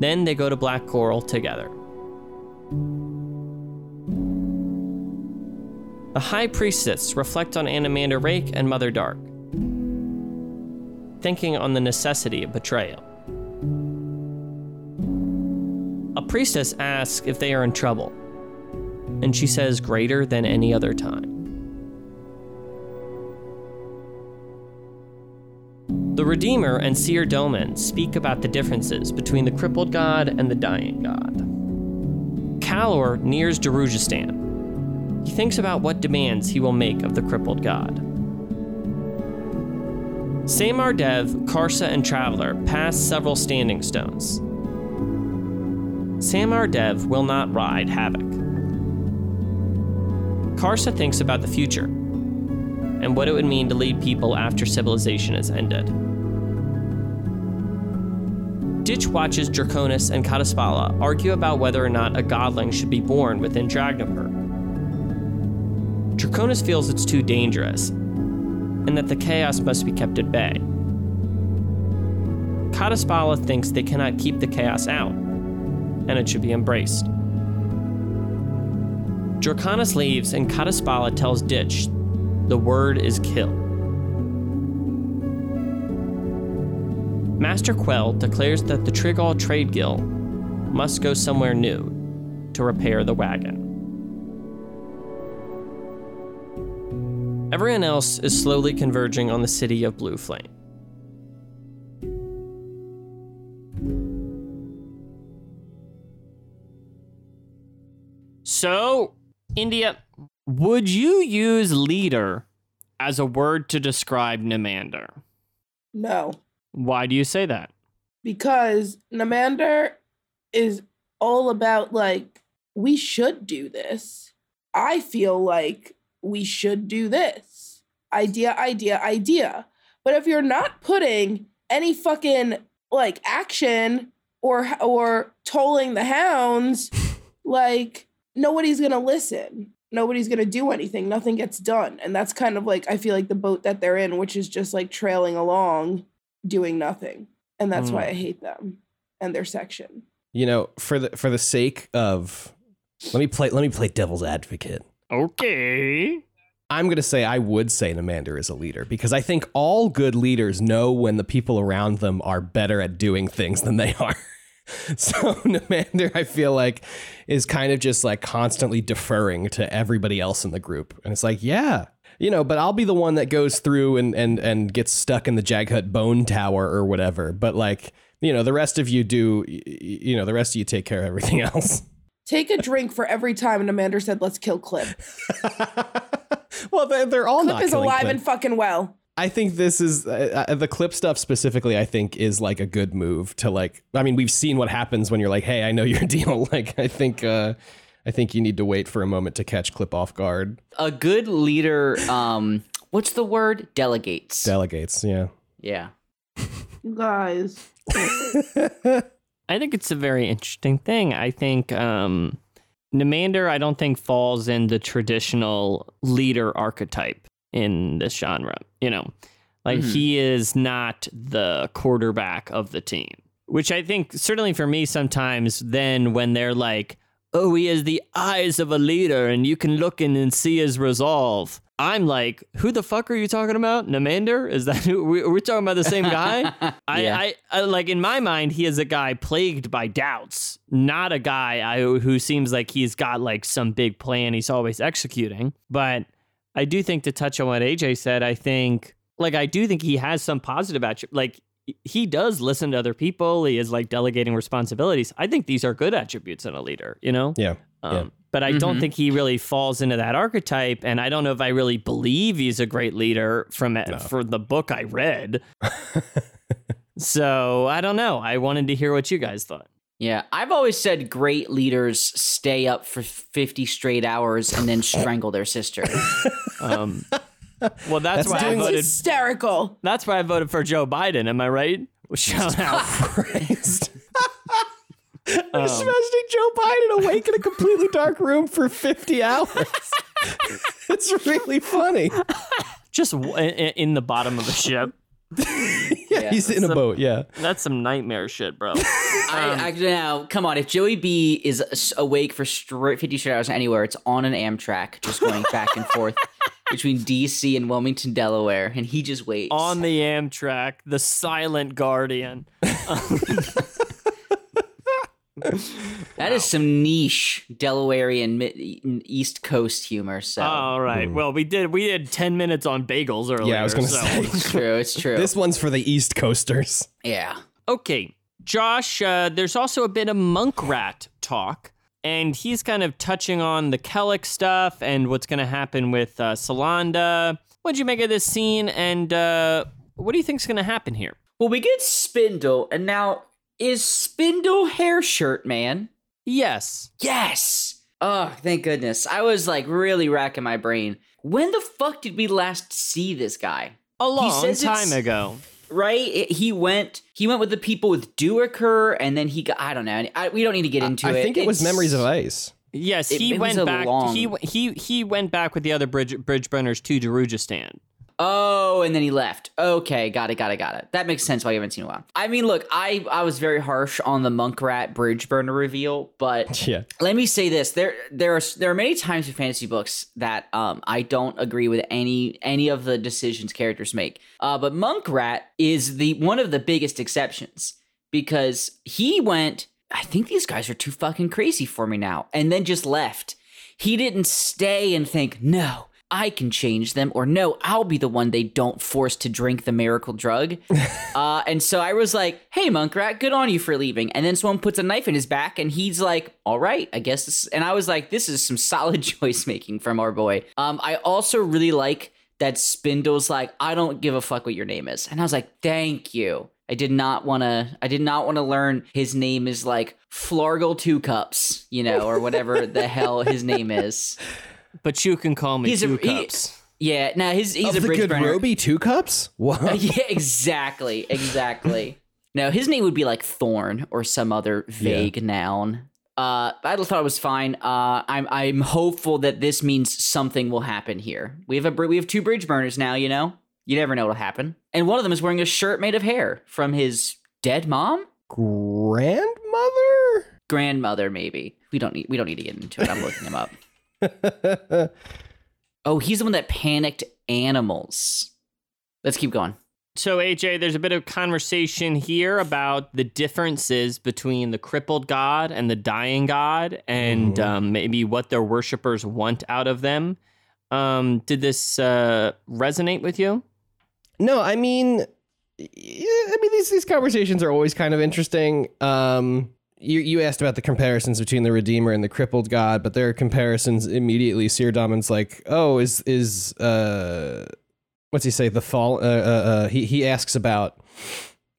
Then they go to Black Coral together. The High Priestess reflect on Anomander Rake and Mother Dark, thinking on the necessity of betrayal. A priestess asks if they are in trouble, and she says greater than any other time. The Redeemer and Seerdomin speak about the differences between the crippled god and the dying god. Kallor nears Darujhistan. He thinks about what demands he will make of the crippled god. Samar Dev, Karsa, and Traveler pass several standing stones. Samar Dev will not ride Havoc. Karsa thinks about the future and what it would mean to lead people after civilization is ended. Ditch watches Draconus and Kadaspala argue about whether or not a godling should be born within Dragnipur. Draconus feels it's too dangerous, and that the chaos must be kept at bay. Kadaspala thinks they cannot keep the chaos out, and it should be embraced. Draconus leaves, and Kadaspala tells Ditch the word is kill. Master Quell declares that the Trygalle Trade Guild must go somewhere new to repair the wagon. Everyone else is slowly converging on the city of Blue Flame. So, India, would you use leader as a word to describe Nimander? No, Why do you say that? because Nimander is all about like we should do this. I feel like we should do this. Idea, idea, idea. But if you're not putting any fucking like action or or tolling the hounds, like nobody's gonna listen. Nobody's gonna do anything. Nothing gets done. And that's kind of like I feel like the boat that they're in, which is just like trailing along, doing nothing. And that's Hmm. why I hate them and their section. You know, for the for the sake of let me play let me play devil's advocate. Okay. I'm going to say I would say Nimander is a leader because I think all good leaders know when the people around them are better at doing things than they are. so Nimander, I feel like, is kind of just like constantly deferring to everybody else in the group. And it's like, yeah, you know, but I'll be the one that goes through and and and gets stuck in the Jaghut bone tower or whatever. But like, you know, the rest of you do, you know, the rest of you take care of everything else. Take a drink for every time Nimander said, let's kill Clip. well, they're, they're all Clip not is alive Clip. and fucking well. I think this is uh, uh, the clip stuff specifically. I think is like a good move to like. I mean, we've seen what happens when you're like, "Hey, I know your deal." Like, I think, uh, I think you need to wait for a moment to catch Clip off guard. A good leader, um, what's the word? Delegates. Delegates, yeah. yeah. You guys. I think it's a very interesting thing. I think um, Nimander, I don't think falls in the traditional leader archetype in this genre. You know, like Mhm. he is not the quarterback of the team, which I think certainly for me sometimes then when they're like, oh, he has the eyes of a leader and you can look in and see his resolve. I'm like, who the fuck are you talking about? Nimander? Is that who? we- Are we talking about the same guy? I, Yeah. I, I like in my mind, he is a guy plagued by doubts, not a guy I, who seems like he's got like some big plan he's always executing. But I do think to touch on what AJ said, I think like I do think he has some positive attributes. Like he does listen to other people. He is like delegating responsibilities. I think these are good attributes in a leader. You know. Yeah. Um, Yeah. But I don't Mhm. think he really falls into that archetype, and I don't know if I really believe he's a great leader from for the book I read. so I don't know. I wanted to hear what you guys thought. Yeah, I've always said great leaders stay up for 50 straight hours and then strangle their sister. Um, well, that's, That's why I doing- voted. Hysterical. That's why I voted for Joe Biden. Am I right? Well, Shout out. Christ. Um, I'm just imagining Joe Biden awake in a completely dark room for 50 hours. it's really funny. Just w- in, in the bottom of a ship. Yeah, Yeah. he's in a So- boat. Yeah. That's some nightmare shit, bro. I, I now come on. If Joey B is awake for straight 50 straight hours anywhere, it's on an Amtrak, just going back and forth between DC and Wilmington, Delaware, and he just waits. on the Amtrak, the silent guardian. that is some niche Delawarean mid- East Coast humor. So All right. Well, we did we did ten minutes on bagels earlier. Yeah, I was gonna so. say. it's true. It's true. This one's for the East Coasters. yeah. Okay, Josh. Uh, there's also a bit of Monkrat talk, and he's kind of touching on the Kelyk stuff and what's going to happen with uh, Solanda. What'd you make of this scene, and uh, what do you think's going to happen here? Well, we get Spindle, and now is Spindle hair shirt man? Yes. Yes. Oh, thank goodness. I was like really racking my brain. When the fuck did we last see this guy? A long time ago. Right? It- he went. He went with the people with Duiker, and then he got. I don't know. I, we don't need to get into I it. I think it was Memories of Ice. Yes, It- he it went back. long- He he he went back with the other bridge bridge burners to Darujhistan. Oh, and then he left. Okay, got it, got it, got it. That makes sense why you haven't seen a while. I mean, look, I I was very harsh on the Monkrat Bridge Burner reveal, but Yeah. let me say this: there there are there are many times in fantasy books that um I don't agree with any any of the decisions characters make. Uh, but Monkrat is the one of the biggest exceptions because he went. I think these guys are too fucking crazy for me now, and then just left. He didn't stay and think, no, I can change them, or no, I'll be the one they don't force to drink the miracle drug. uh, and so I was like, hey, Monkrat, good on you for leaving. And then someone puts a knife in his back, and he's like, all right, I guess this. And I was like, this is some solid choice making from our boy. Um, I also really like that Spindle's like, I don't give a fuck what your name is. And I was like, thank you. I did not want to. I did not want to learn his name is like Flargle Two Cups, you know, or whatever the hell his name is. But you can call me He's a- two he- cups. Yeah, now his he's of a the bridge good burner. Roby two cups? What? yeah, exactly, exactly. no, his name would be like Thorn or some other vague noun. Uh, I thought it was fine. Uh, I'm I'm hopeful that this means something will happen here. We have a we have two bridge burners now. You know, you never know what'll happen. And one of them is wearing a shirt made of hair from his dead mom, Grandmother? grandmother, maybe. We don't need we don't need to get into it. I'm looking him up. Oh, he's the one that panicked animals. Let's keep going. So AJ, there's a bit of conversation here about the differences between the crippled god and the dying god, and Mhm. um, maybe what their worshippers want out of them. Um, did this uh, resonate with you? No, I mean, yeah, I mean these these conversations are always kind of interesting. Um, you you asked about the comparisons between the Redeemer and the crippled God, but there are comparisons immediately. Seerdomin's like, oh, is is uh, what's he say? The fall. Uh, uh, uh, he he asks about,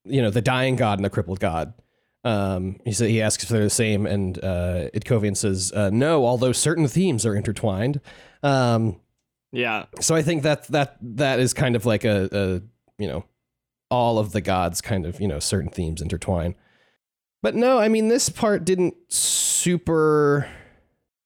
you know, the dying God and the crippled God. Um, he said he asks if they're the same, and uh, Itkovian says uh, no, although certain themes are intertwined. Um, Yeah. so I think that that that is kind of like a, a you know all of the gods kind of you know certain themes intertwine. But no, I mean this part didn't super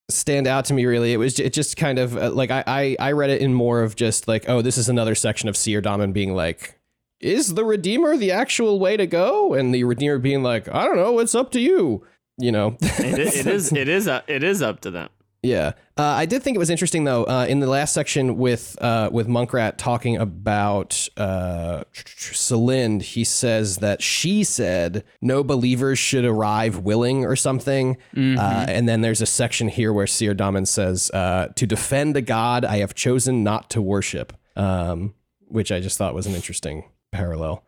stand out to me really. It was it just kind of uh, like I, I I read it in more of just like oh this is another section of Seerdomin being like is the Redeemer the actual way to go? And the Redeemer being like I don't know, it's up to you. You know, It, is. It is. Uh, it is up to them. Yeah, uh, I did think it was interesting though. Uh, in the last section with uh, with Monkrat talking about uh, Salind, he says that she said no believers should arrive willing or something. Uh, and then there's a section here where Seerdomin says, uh, "To defend a god I have chosen not to worship," um, which I just thought was an interesting parallel.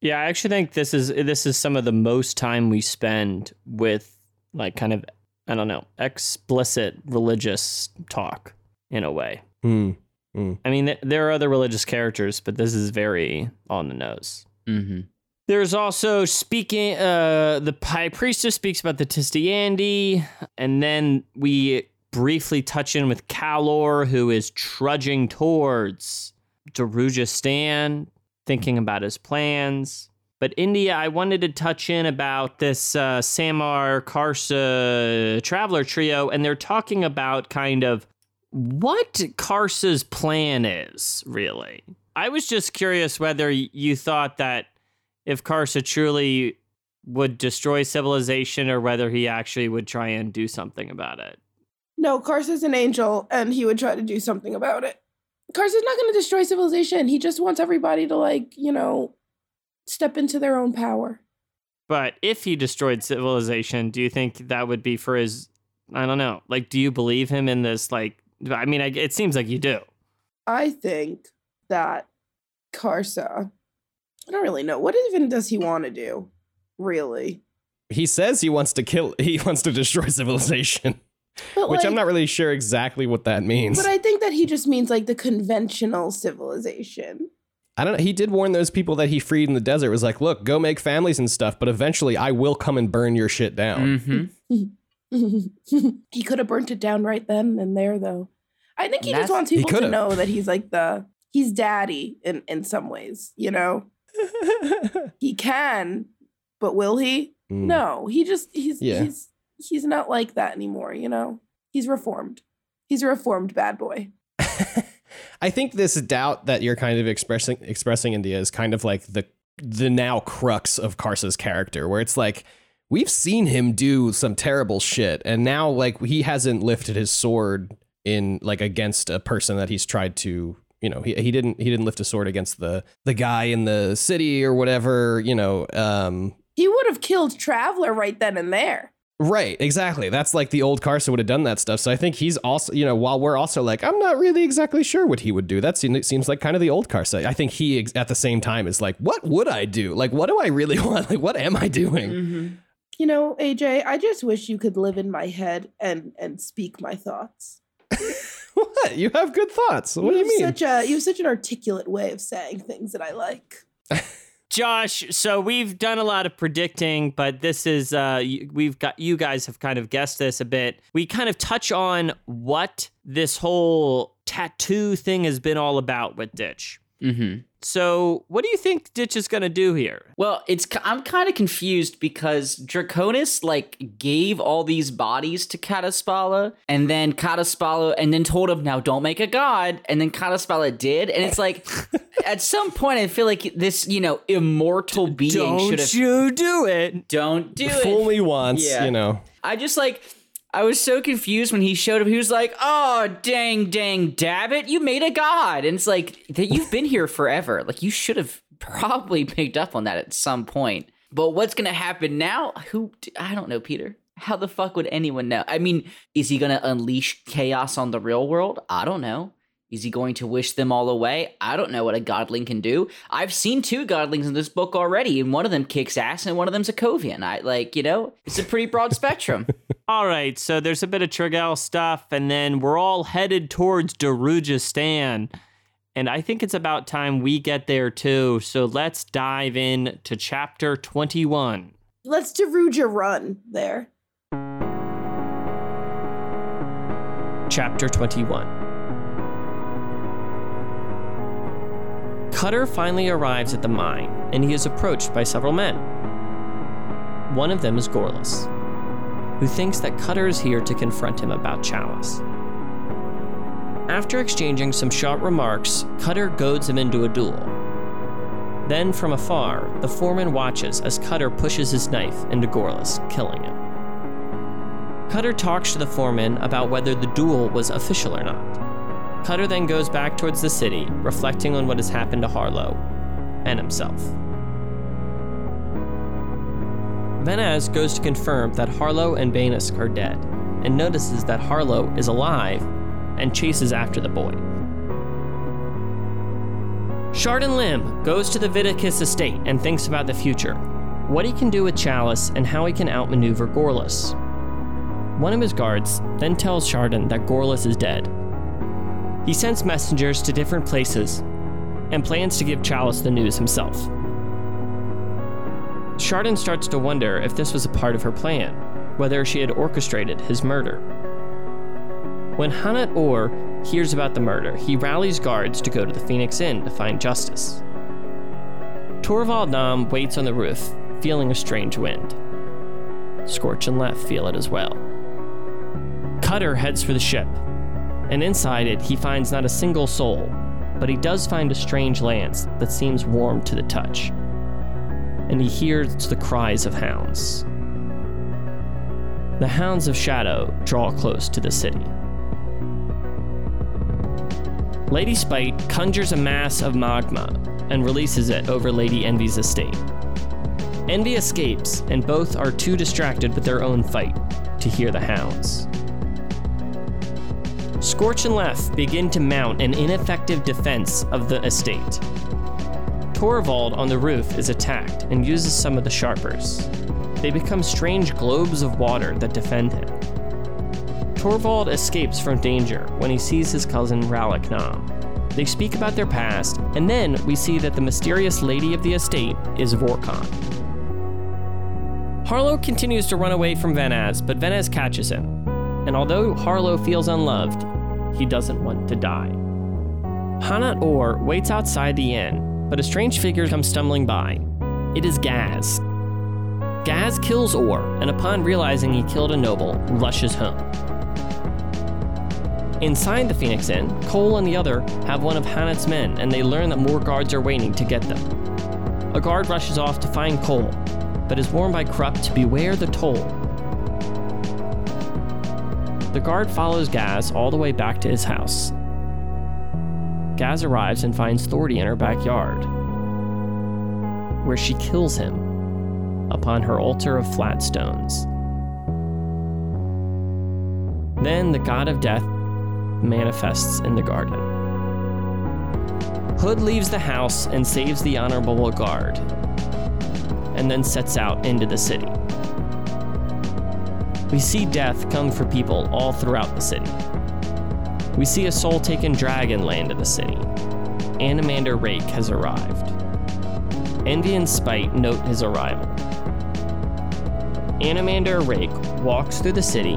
Yeah, I actually think this is this is some of the most time we spend with like kind of I don't know explicit religious talk in a way. Hmm. I mean, th- there are other religious characters, but this is very on the nose. Mm-hmm. There's also speaking. Uh, the high priestess speaks about the Tiste Andii, and then we briefly touch in with Kallor, who is trudging towards Darujhistan, thinking about his plans. But India, I wanted to touch in about this uh, Samar Karsa traveler trio, and they're talking about kind of what Karsa's plan is, really. I was just curious whether you thought that if Karsa truly would destroy civilization or whether he actually would try and do something about it. No, Karsa's an angel, and he would try to do something about it. Karsa's not going to destroy civilization. He just wants everybody to, like, you know, step into their own power. But if he destroyed civilization, do you think that would be for his? I don't know. Like, do you believe him in this? Like, I mean, I, it seems like you do. I think that Karsa, I don't really know. What even does he want to do? Really? He says he wants to kill. He wants to destroy civilization. But Which I'm not really sure exactly what that means. But I think that he just means like the conventional civilization. I don't know. He did warn those people that he freed in the desert. Was like, look, go make families and stuff, but eventually I will come and burn your shit down. Mm-hmm. he could have burnt it down right then and there, though. I think he That's- just wants people to know that he's like the he's daddy in in some ways. You know, he can, but will he? Mm. No, he just he's Yeah. he's he's not like that anymore. You know, he's reformed. He's a reformed bad boy. I think this doubt that you're kind of expressing expressing India is kind of like the the now crux of Karsa's character, where it's like we've seen him do some terrible shit, and now like he hasn't lifted his sword in like against a person that he's tried to you know he, he didn't he didn't lift a sword against the the guy in the city or whatever you know um He would have killed Traveler right then and there. Right, exactly. That's like the old Carson would have done that stuff. So I think he's also, you know, while we're also like, I'm not really exactly sure what he would do. That seems, seems like kind of the old Carson. I think he, ex- at the same time, is like, what would I do? Like, what do I really want? Like, what am I doing? Mm-hmm. You know, AJ, I just wish you could live in my head and and speak my thoughts. what? You have good thoughts. What do you have mean? Such a you have such an articulate way of saying things that I like. Josh, so we've done a lot of predicting, but this is uh we've got you guys have kind of guessed this a bit. We kind of touch on what this whole tattoo thing has been all about with Ditch. Mm-hmm. So, what do you think Ditch is going to do here? Well, it's I'm kind of confused because Draconus like gave all these bodies to Kadaspala, and then Kadaspala, and then told him, "Now don't make a god," and then Kadaspala did, and it's like, at some point, I feel like this, you know, immortal being should Don't you do it? don't do it. Me once, Yeah. you know. I just like I was so confused when he showed up. He was like, "Oh, dang, dang, dabbit, you made a god!" And it's like that you've been here forever. Like you should have probably picked up on that at some point. But what's gonna happen now? Who I don't know, Peter. How the fuck would anyone know? I mean, is he gonna unleash chaos on the real world? I don't know. Is he going to wish them all away? I don't know what a godling can do. I've seen two godlings in this book already, and one of them kicks ass, and one of them's a Kovian. I like, you know, it's a pretty broad spectrum. All right, so there's a bit of Trygalle stuff, and then we're all headed towards Darujhistan. And I think it's about time we get there too. So let's dive in to chapter 21. let's Daruja run there. Chapter 21 Cutter finally arrives at the mine, and he is approached by several men. One of them is Gorlas, who thinks that Cutter is here to confront him about Challice. After exchanging some short remarks, Cutter goads him into a duel. Then, from afar, the foreman watches as Cutter pushes his knife into Gorlas, killing him. Cutter talks to the foreman about whether the duel was official or not. Cutter then goes back towards the city, reflecting on what has happened to Harllo and himself. Venaz goes to confirm that Harllo and Bainisk are dead, and notices that Harllo is alive and chases after the boy. Shardan Lim goes to the Vidikas estate and thinks about the future, what he can do with Challice, and how he can outmaneuver Gorlas. One of his guards then tells Shardan that Gorlas is dead. He sends messengers to different places and plans to give Challice the news himself. Shardan starts to wonder if this was a part of her plan, whether she had orchestrated his murder. When Hanut Orr hears about the murder, he rallies guards to go to the Phoenix Inn to find justice. Torvald Nom waits on the roof, feeling a strange wind. Scorch and Leff feel it as well. Cutter heads for the ship, and inside it, he finds not a single soul, but he does find a strange lance that seems warm to the touch. And he hears the cries of hounds. The hounds of shadow draw close to the city. Lady Spite conjures a mass of magma and releases it over Lady Envy's estate. Envy escapes, and both are too distracted with their own fight to hear the hounds. Scorch and Leff begin to mount an ineffective defense of the estate. Torvald on the roof is attacked and uses some of the sharpers. They become strange globes of water that defend him. Torvald escapes from danger when he sees his cousin Rallick Nom. They speak about their past, and then we see that the mysterious lady of the estate is Vorcan. Harllo continues to run away from Venaz, but Venaz catches him. And although Harllo feels unloved, he doesn't want to die. Hanut Orr waits outside the inn, but a strange figure comes stumbling by. It is Gaz. Gaz kills Orr, and upon realizing he killed a noble, rushes home. Inside the Phoenix Inn, Coll and the other have one of Hanut's men, and they learn that more guards are waiting to get them. A guard rushes off to find Coll, but is warned by Kruppe to beware the toll. The guard follows Gaz all the way back to his house. Gaz arrives and finds Thordy in her backyard, where she kills him upon her altar of flat stones. Then the god of death manifests in the garden. Hood leaves the house and saves the honorable guard, and then sets out into the city. We see death come for people all throughout the city. We see a soul taken dragon land in the city. Anomander Rake has arrived. Envy and Spite note his arrival. Anomander Rake walks through the city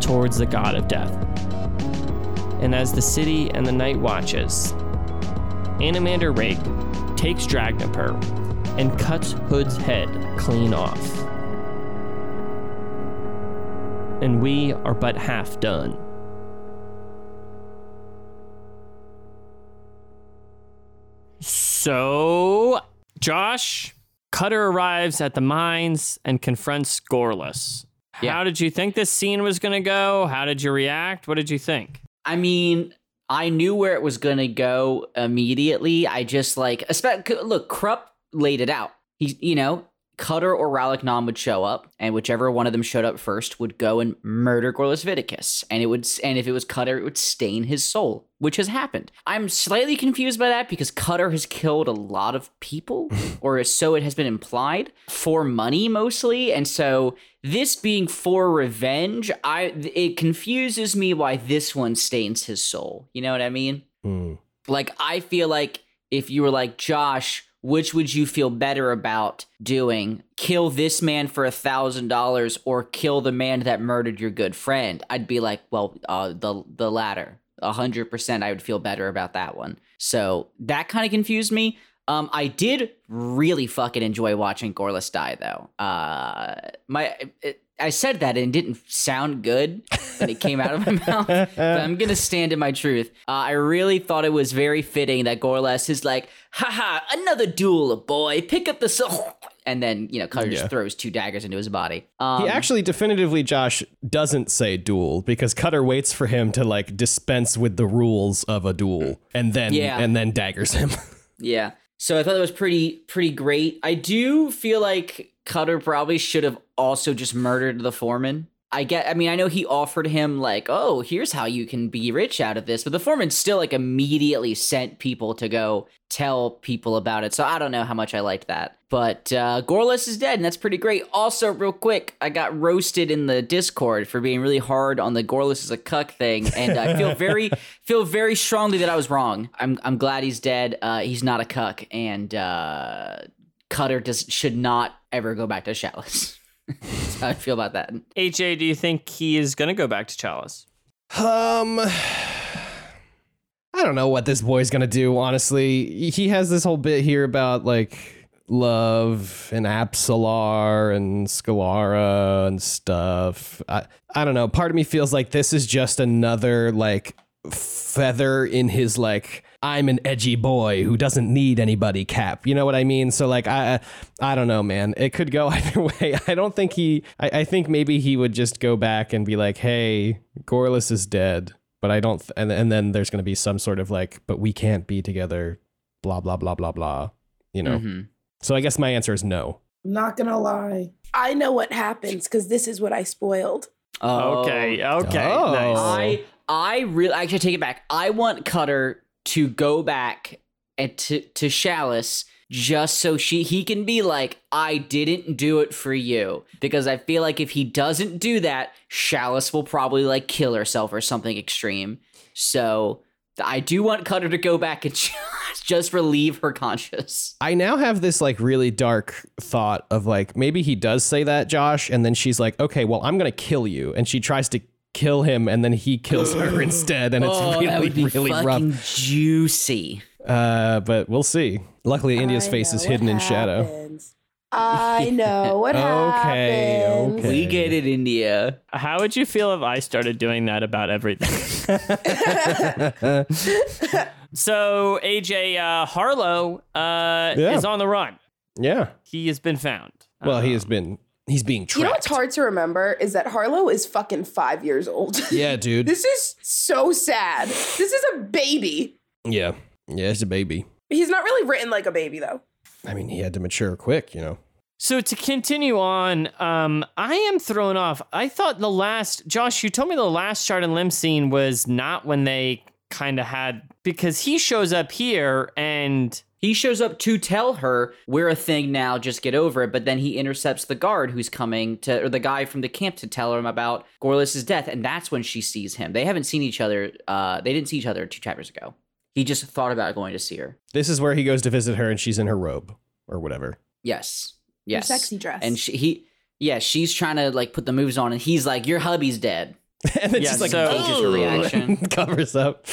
towards the god of death and as the city and the night watches, Anomander Rake takes Dragnipur and cuts Hood's head clean off. And we are but half done. So, Josh, Cutter arrives at the mines and confronts Gorlas. Yeah. How did you think this scene was going to go? How did you react? What did you think? I mean, I knew where it was gonna go immediately. I just like, look, Kruppe laid it out. He, you know, Cutter or Rallick Nom would show up, and whichever one of them showed up first would go and murder Gorlas Vidikas. And it would, and if it was Cutter, it would stain his soul, which has happened. I'm slightly confused by that because Cutter has killed a lot of people, or so it has been implied, for money mostly. And so this being for revenge, I it confuses me why this one stains his soul. You know what I mean? Hmm. Like I feel like if you were like Josh, which would you feel better about doing? Kill this man for a thousand dollars or kill the man that murdered your good friend? I'd be like, well, uh, the the latter. A hundred percent, I would feel better about that one. So that kind of confused me. Um, I did really fucking enjoy watching Gorlas die, though. Uh, my it, I said that and it didn't sound good when it came out of my mouth, but I'm gonna stand in my truth. Uh, I really thought it was very fitting that Gorlas is like, haha, another duel, boy, pick up the soul. And then, you know, Cutter Yeah. just throws two daggers into his body. Um, He actually definitively, Josh, doesn't say duel because Cutter waits for him to like dispense with the rules of a duel and then Yeah. and then daggers him. Yeah. So I thought that was pretty pretty great. I do feel like Cutter probably should have also just murdered the foreman. I get I mean, I know he offered him like, "Oh, here's how you can be rich out of this." But the foreman still like immediately sent people to go tell people about it. So I don't know how much I liked that. But uh Gorlas is dead, and that's pretty great. Also, real quick, I got roasted in the Discord for being really hard on the Gorlas is a cuck thing, and I feel very feel very strongly that I was wrong. I'm I'm glad he's dead. Uh, he's not a cuck, and uh, Cutter does should not ever go back to Challice. That's how I feel about that. AJ, do you think he is going to go back to Challice? Um, I don't know what this boy's gonna do. Honestly, he has this whole bit here about like love and Apsalar and Scillara and stuff. I I don't know. Part of me feels like this is just another like feather in his like I'm an edgy boy who doesn't need anybody cap. You know what I mean? So like I I don't know, man. It could go either way. I don't think he I, I think maybe he would just go back and be like, hey, Gorlas is dead. But I don't th- and and then there's gonna be some sort of like, but we can't be together, blah blah blah blah blah. You know? Mhm. So I guess my answer is no. Not gonna lie. I know what happens because this is what I spoiled. Oh. Okay, okay, Oh. nice. I I really actually take it back. I want Cutter to go back and to to Challice just so she he can be like I didn't do it for you because I feel like if he doesn't do that Challice will probably like kill herself or something extreme. So I do want Cutter to go back and just relieve her conscience. I now have this like really dark thought of like maybe he does say that, Josh, and then she's like, okay, well, I'm gonna kill you, and she tries to kill him, and then he kills her instead, and it's oh, really that would be really fucking rough. juicy. Uh, but we'll see. Luckily, India's I face is know what hidden in shadow. I know what Okay, happens. okay. We get it, India. How would you feel if I started doing that about everything? so AJ uh, Harllo uh, Yeah. is on the run. Yeah. He has been found. Well, he has Um, been. He's being You know what's hard to remember is that Harllo is fucking five years old. Yeah, dude. this is so sad. This is a baby. yeah. Yeah, it's a baby. He's not really written like a baby though. I mean, he had to mature quick, you know. So to continue on, um, I am thrown off. I thought the last Josh, you told me the last Shardan Lim scene was not when they kind of had because he shows up here and He shows up to tell her we're a thing now, just get over it. But then he intercepts the guard who's coming to, or the guy from the camp to tell him about Gorlas's death, and that's when she sees him. They haven't seen each other. Uh, they didn't see each other two chapters ago. He just thought about going to see her. This is where he goes to visit her, and she's in her robe or whatever. Yes, yes, sexy dress. And she, he, yeah, she's trying to like put the moves on, and he's like, "Your hubby's dead." and then Yeah, she's like, so- Changes her reaction. covers up.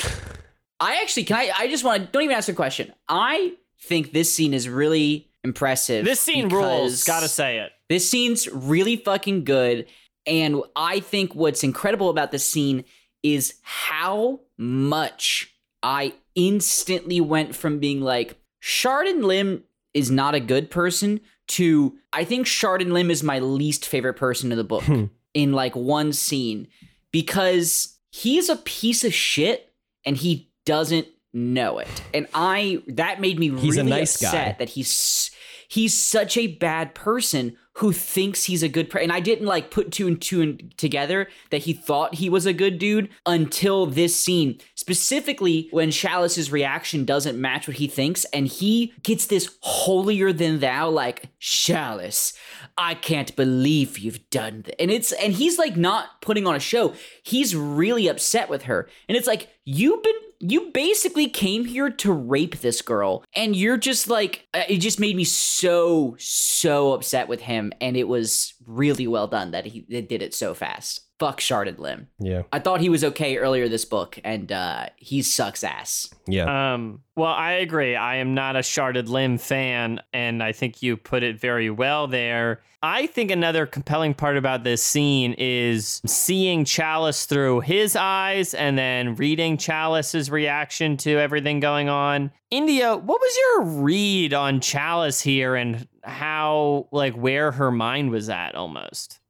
I actually can I I just want to don't even ask a question. I think this scene is really impressive. this scene because rules. Gotta say it. This scene's really fucking good. And I think what's incredible about this scene is how much I instantly went from being like, Shardan Lim is not a good person to I think Shardan Lim is my least favorite person in the book Hmm. in like one scene because he's a piece of shit and he doesn't know it. And I that made me He's really nice guy. upset that he's he's such a bad person who thinks he's a good person. And I didn't like put two and two and together that he thought he was a good dude until this scene, specifically when Challice's reaction doesn't match what he thinks, and he gets this holier than thou, like Challice. I can't believe you've done that. And it's and he's like not putting on a show. He's really upset with her. And it's like, you've been you basically came here to rape this girl, and you're just like, uh, it just made me so, so upset with him, and it was really well done that he did it so fast. Fuck Shardan Lim. Yeah. I thought he was okay earlier this book, and uh, he sucks ass. Yeah. Um, well, I agree. I am not a Shardan Lim fan, and I think you put it very well there. I think another compelling part about this scene is seeing Challice through his eyes and then reading Challice's reaction to everything going on. India, what was your read on Challice here and how, like, where her mind was at almost?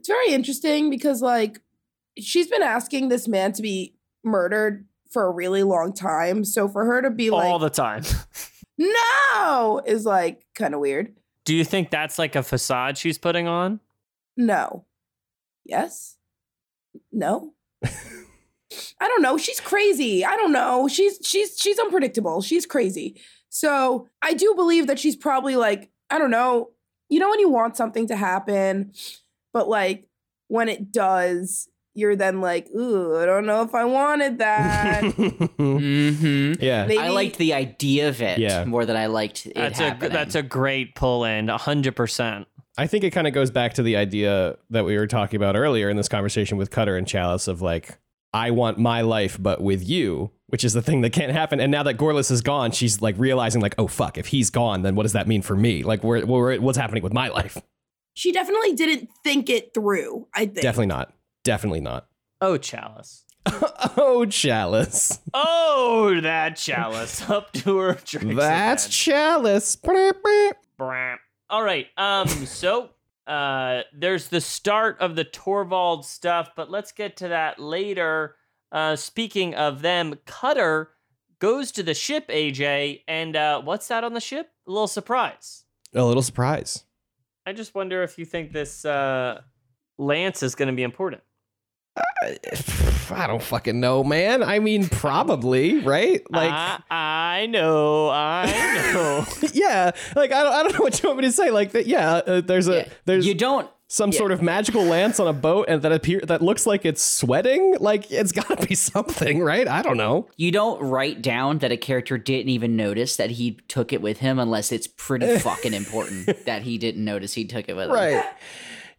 It's very interesting because like she's been asking this man to be murdered for a really long time. So for her to be All like all the time. no is like kind of weird. Do you think that's like a facade she's putting on? No. Yes. No. I don't know. She's crazy. I don't know. She's she's she's unpredictable. She's crazy. So I do believe that she's probably like, I don't know, you know when you want something to happen, but like when it does, you're then like, ooh, I don't know if I wanted that. Mm-hmm. yeah. Maybe- I liked the idea of it Yeah. more than I liked it That's a that's a great pull in, hundred percent. I think it kind of goes back to the idea that we were talking about earlier in this conversation with Cutter and Challice of like, I want my life, but with you, which is the thing that can't happen. And now that Gorlas is gone, she's like realizing like, oh fuck, if he's gone, then what does that mean for me? Like, where, where what's happening with my life? She definitely didn't think it through, I think. Definitely not. Definitely not. Oh, chalice. oh, Challice. Oh, that chalice up to her drinks. That's again. Challice. Brap. All right. Um. So, uh, there's the start of the Torvald stuff, but let's get to that later. Uh, speaking of them, Cutter goes to the ship, AJ, and uh, what's that on the ship? A little surprise. A little surprise. I just wonder if you think this uh, Lance is going to be important. I don't fucking know, man. I mean, probably, right? Like, I, I know, I know. yeah, like I don't, I don't know what you want me to say. Like that, yeah. Uh, there's a Yeah. there's you don't some yeah. sort of magical lance on a boat, and that appear that looks like it's sweating. Like it's got to be something, right? I don't know. you don't write down that a character didn't even notice that he took it with him unless it's pretty fucking important that he didn't notice he took it with him. Right.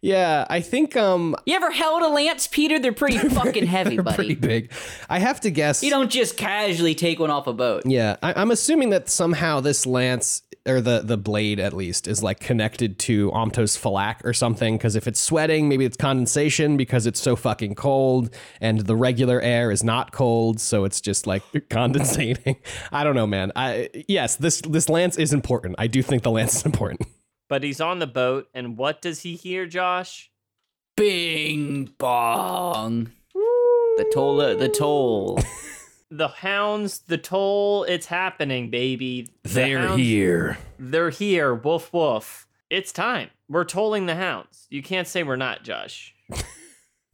Yeah, I think um You ever held a lance, Peter? They're pretty fucking heavy, they're buddy. pretty big. I have to guess. You don't just casually take one off a boat. Yeah, I, I'm assuming that somehow this lance or the the blade at least is like connected to Omtose Phellack or something. Because if it's sweating, maybe it's condensation because it's so fucking cold, and the regular air is not cold, so it's just like condensating. I don't know, man. I yes, this this lance is important. I do think the lance is important. but he's on the boat, and what does he hear, Josh? Bing bong. The toll. The toll. The hounds, the toll, it's happening, baby. The hounds- here. They're here. Woof woof. It's time. We're tolling the hounds. You can't say we're not, Josh.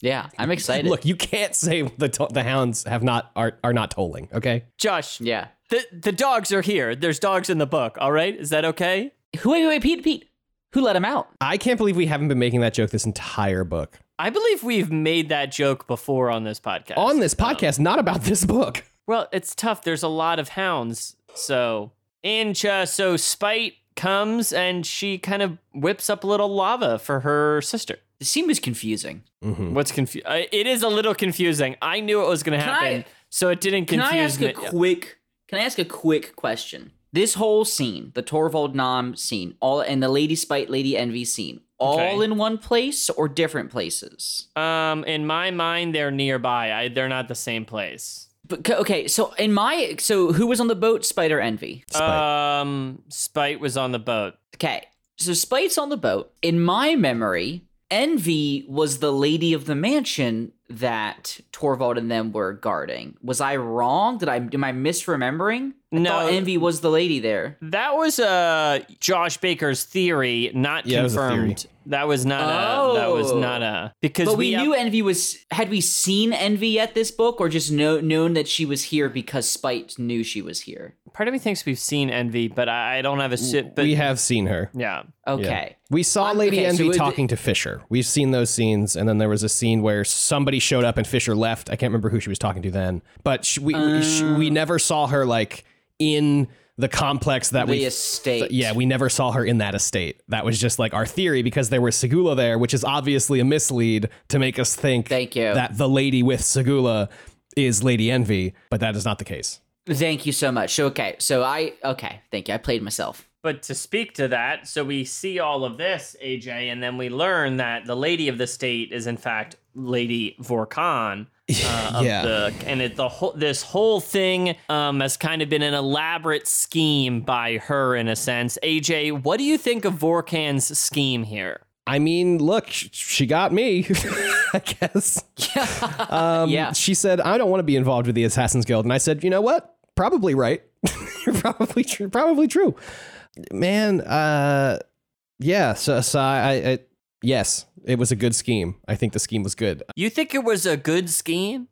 Yeah, I'm excited. Look, you can't say the to- the hounds have not are are not tolling. Okay. Josh, Yeah. the the dogs are here. There's dogs in the book. All right, is that okay? Who? Wait, wait, wait, Pete, Pete. Who let him out? I can't believe we haven't been making that joke this entire book. I believe we've made that joke before on this podcast. On this Um, podcast, not about this book. Well, it's tough. There's a lot of hounds. So, and uh, so Spite comes and she kind of whips up a little lava for her sister. The scene was confusing. Mm-hmm. What's confused? It is a little confusing. I knew it was going to Can I- happen, so it didn't confuse me. Can confuse I ask me. a quick? Can I ask a quick question? This whole scene, the Torvald Nom scene, all and the Lady Spite, Lady Envy scene, all Okay. in one place or different places? Um, in my mind, they're nearby. I, they're not the same place. But okay, so in my so who was on the boat? Spider Envy. Um, Spite was on the boat. Okay, so Spite's on the boat. In my memory, Envy was the lady of the mansion that Torvald and them were guarding. Was I wrong? Did I am I misremembering? I No. Envy was the lady there. That was uh Josh Baker's theory, not Yeah, it was a theory. confirmed. That was not a. That was Oh. not a. Because But we, have- knew Envy was. Had we seen Envy at this book, or just know, known that she was here because Spite knew she was here? part of me thinks we've seen Envy, but I, I don't have a sit. But we have seen her. yeah, Okay. We saw Um, Lady okay, Envy it- talking to Fisher. We've seen those scenes, and then there was a scene where somebody somebody showed up and Fisher left. I can't remember who she was talking to then, but sh we sh we never saw her like in the complex that the we estate. yeah, we never saw her in that estate. That was just like our theory because there was Seguleh there, which is obviously a mislead to make us think Thank you. that the lady with Seguleh is Lady Envy, but that is not the case. Thank you so much. So, okay, so I okay, thank you. I played myself. But to speak to that, so we see all of this, AJ, and then we learn that the lady of the state is in fact Lady Vorcan. Uh, Yeah. the, and it, the whole this whole thing um, has kind of been an elaborate scheme by her in a sense. AJ, what do you think of Vorcan's scheme here? I mean, look, she got me, I guess. Um, Yeah. She said, I don't want to be involved with the Assassin's Guild. And I said, you know what? Probably right. You're probably true. Probably true. Man, uh, yeah. So, so I, I, yes, it was a good scheme. I think the scheme was good. You think it was a good scheme?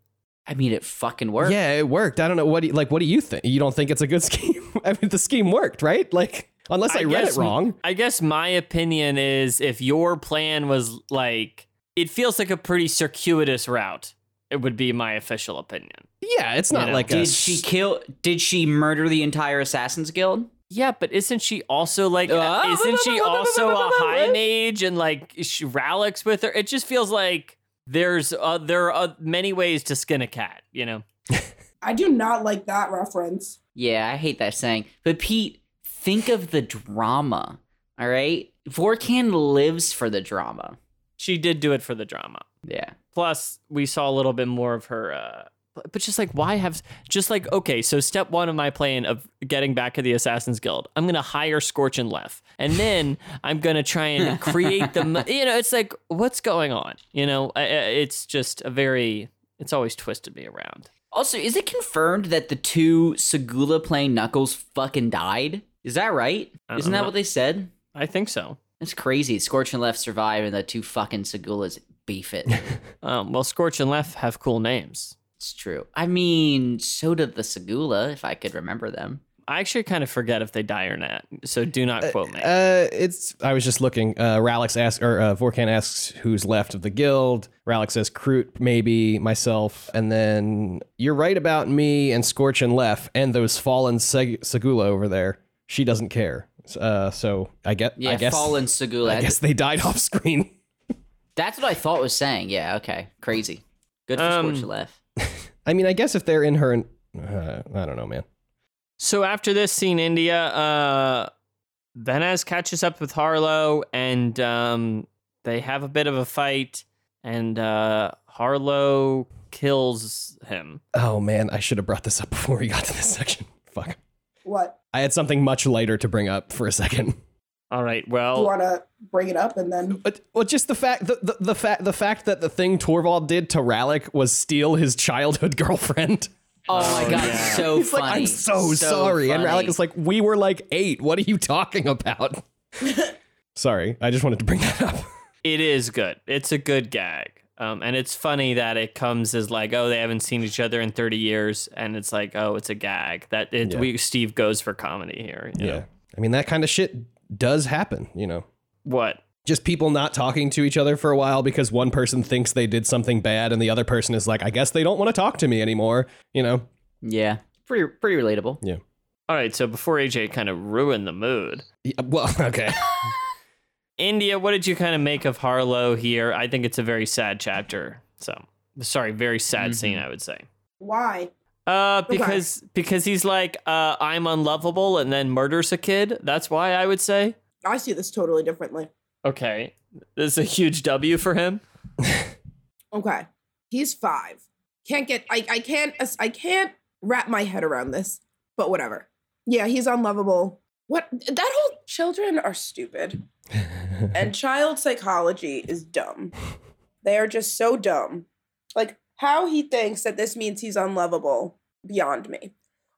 I mean, it fucking worked. Yeah, it worked. I don't know. What do you, like, what do you think? You don't think it's a good scheme? I mean, the scheme worked, right? Like, unless I, read it wrong. I guess my opinion is if your plan was like, it feels like a pretty circuitous route. It would be my official opinion. Yeah, it's not know, like a Did she kill? Did she murder the entire Assassin's Guild? Yeah, but isn't she also like? Uh, isn't she also a high mage and like she Rallick's with her? It just feels like there's uh, there are uh, many ways to skin a cat. You know. I do not like that reference. Yeah, I hate that saying. But Pete, think of the drama. All right, Vorcan lives for the drama. She did do it for the drama. Yeah. Plus, we saw a little bit more of her. Uh, but- just like, why have just like okay? So step one of my plan of getting back to the Assassin's Guild, I'm gonna hire Scorch and Leff, and then I'm gonna try and create the. You know, it's like what's going on? You know, it's just a very. It's always twisted me around. Also, is it confirmed that the two Seguleh playing Knuckles fucking died? Is that right? Isn't don't that what they said? I think so. That's crazy. Scorch and Leff survive, and the two fucking Segulehs beef it. Um, well, Scorch and Leff have cool names. It's true. I mean, so did the Seguleh, if I could remember them. I actually kind of forget if they die or not, so do not quote me. Uh, it's. I was just looking. Uh, Rallick asks, or uh, Vorcan asks, who's left of the guild. Rallick says, Krute, maybe myself, and then you're right about me and Scorch and Leff, and those fallen Seg- Seguleh over there. She doesn't care. Uh, so I get. Yeah, I guess. fallen Seguleh. I guess they died off screen. That's what I thought was saying. Yeah, okay. Crazy. Good for Um, Scorch and Leff. I mean, I guess if they're in her, uh, I don't know, man. So after this scene, India, uh, Venaz catches up with Harllo, and um, they have a bit of a fight, and uh, Harllo kills him. Oh man, I should have brought this up before we got to this section. Fuck. What? I had something much lighter to bring up for a second. All right, Well, You want to bring it up and then But well, just the fact the, the, the fact the fact that the thing Torvald did to Rallick was steal his childhood girlfriend. Oh my god, yeah. so He's funny. like, I'm so, sorry, and funny. Rallick is like, we were like eight. What are you talking about? sorry, I just wanted to bring that up. it is good. It's a good gag. Um, and it's funny that it comes as like, oh, they haven't seen each other in 30 years, and it's like, oh, it's a gag. That it, Yeah. we Steve goes for comedy here. you know? I mean that kind of shit does happen. You know, What? just people not talking to each other for a while because one person thinks they did something bad, and the other person is like, I guess they don't want to talk to me anymore. You know. Yeah. Pretty pretty relatable. Yeah. All right. So before AJ kind of ruined the mood, Yeah, uh, well, okay. India, what did you kind of make of Harllo here? I think it's a very sad chapter. So, sorry, very sad scene, mm-hmm. I would say. why? Uh, because because he's like, uh, I'm unlovable, and then murders a kid. That's why I would say. I see this totally differently. Okay, this is a huge W for him. Okay. He's five. Can't get I I can't I can't wrap my head around this. But whatever. Yeah, he's unlovable. What that whole children are stupid. and child psychology is dumb. They are just so dumb. Like how he thinks that this means he's unlovable beyond me.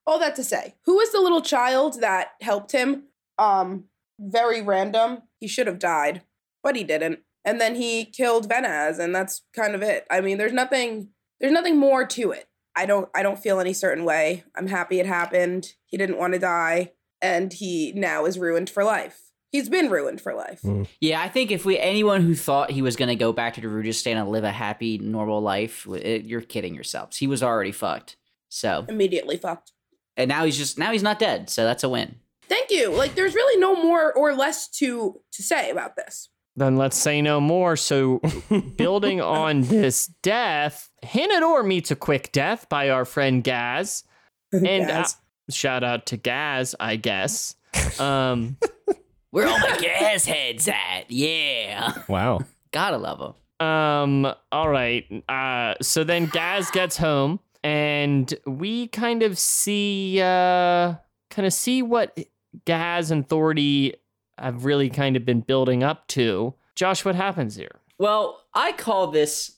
All that to say, who is the little child that helped him? Um, very random. He should have died, but he didn't. And then he killed Venaz, and that's kind of it. I mean, there's nothing. There's nothing more to it. I don't. I don't feel any certain way. I'm happy it happened. He didn't want to die, and he now is ruined for life. He's been ruined for life. Mm. Yeah, I think if we anyone who thought he was going to go back to Darujhistan and live a happy, normal life, it, you're kidding yourselves. He was already fucked. So, Immediately fucked. and now he's just now he's not dead. So that's a win. Thank you. Like there's really no more or less to to say about this. Then let's say no more. So, building on this death, Hanut Orr meets a quick death by our friend Gaz. And uh, shout out to Gaz, I guess. Um, Where all the gas heads at? Yeah, Wow. gotta love them. Um, all right. Uh, so then Gaz gets home and we kind of see, uh, kind of see what Gaz and Thordy have really kind of been building up to. Josh, what happens here? Well, I call this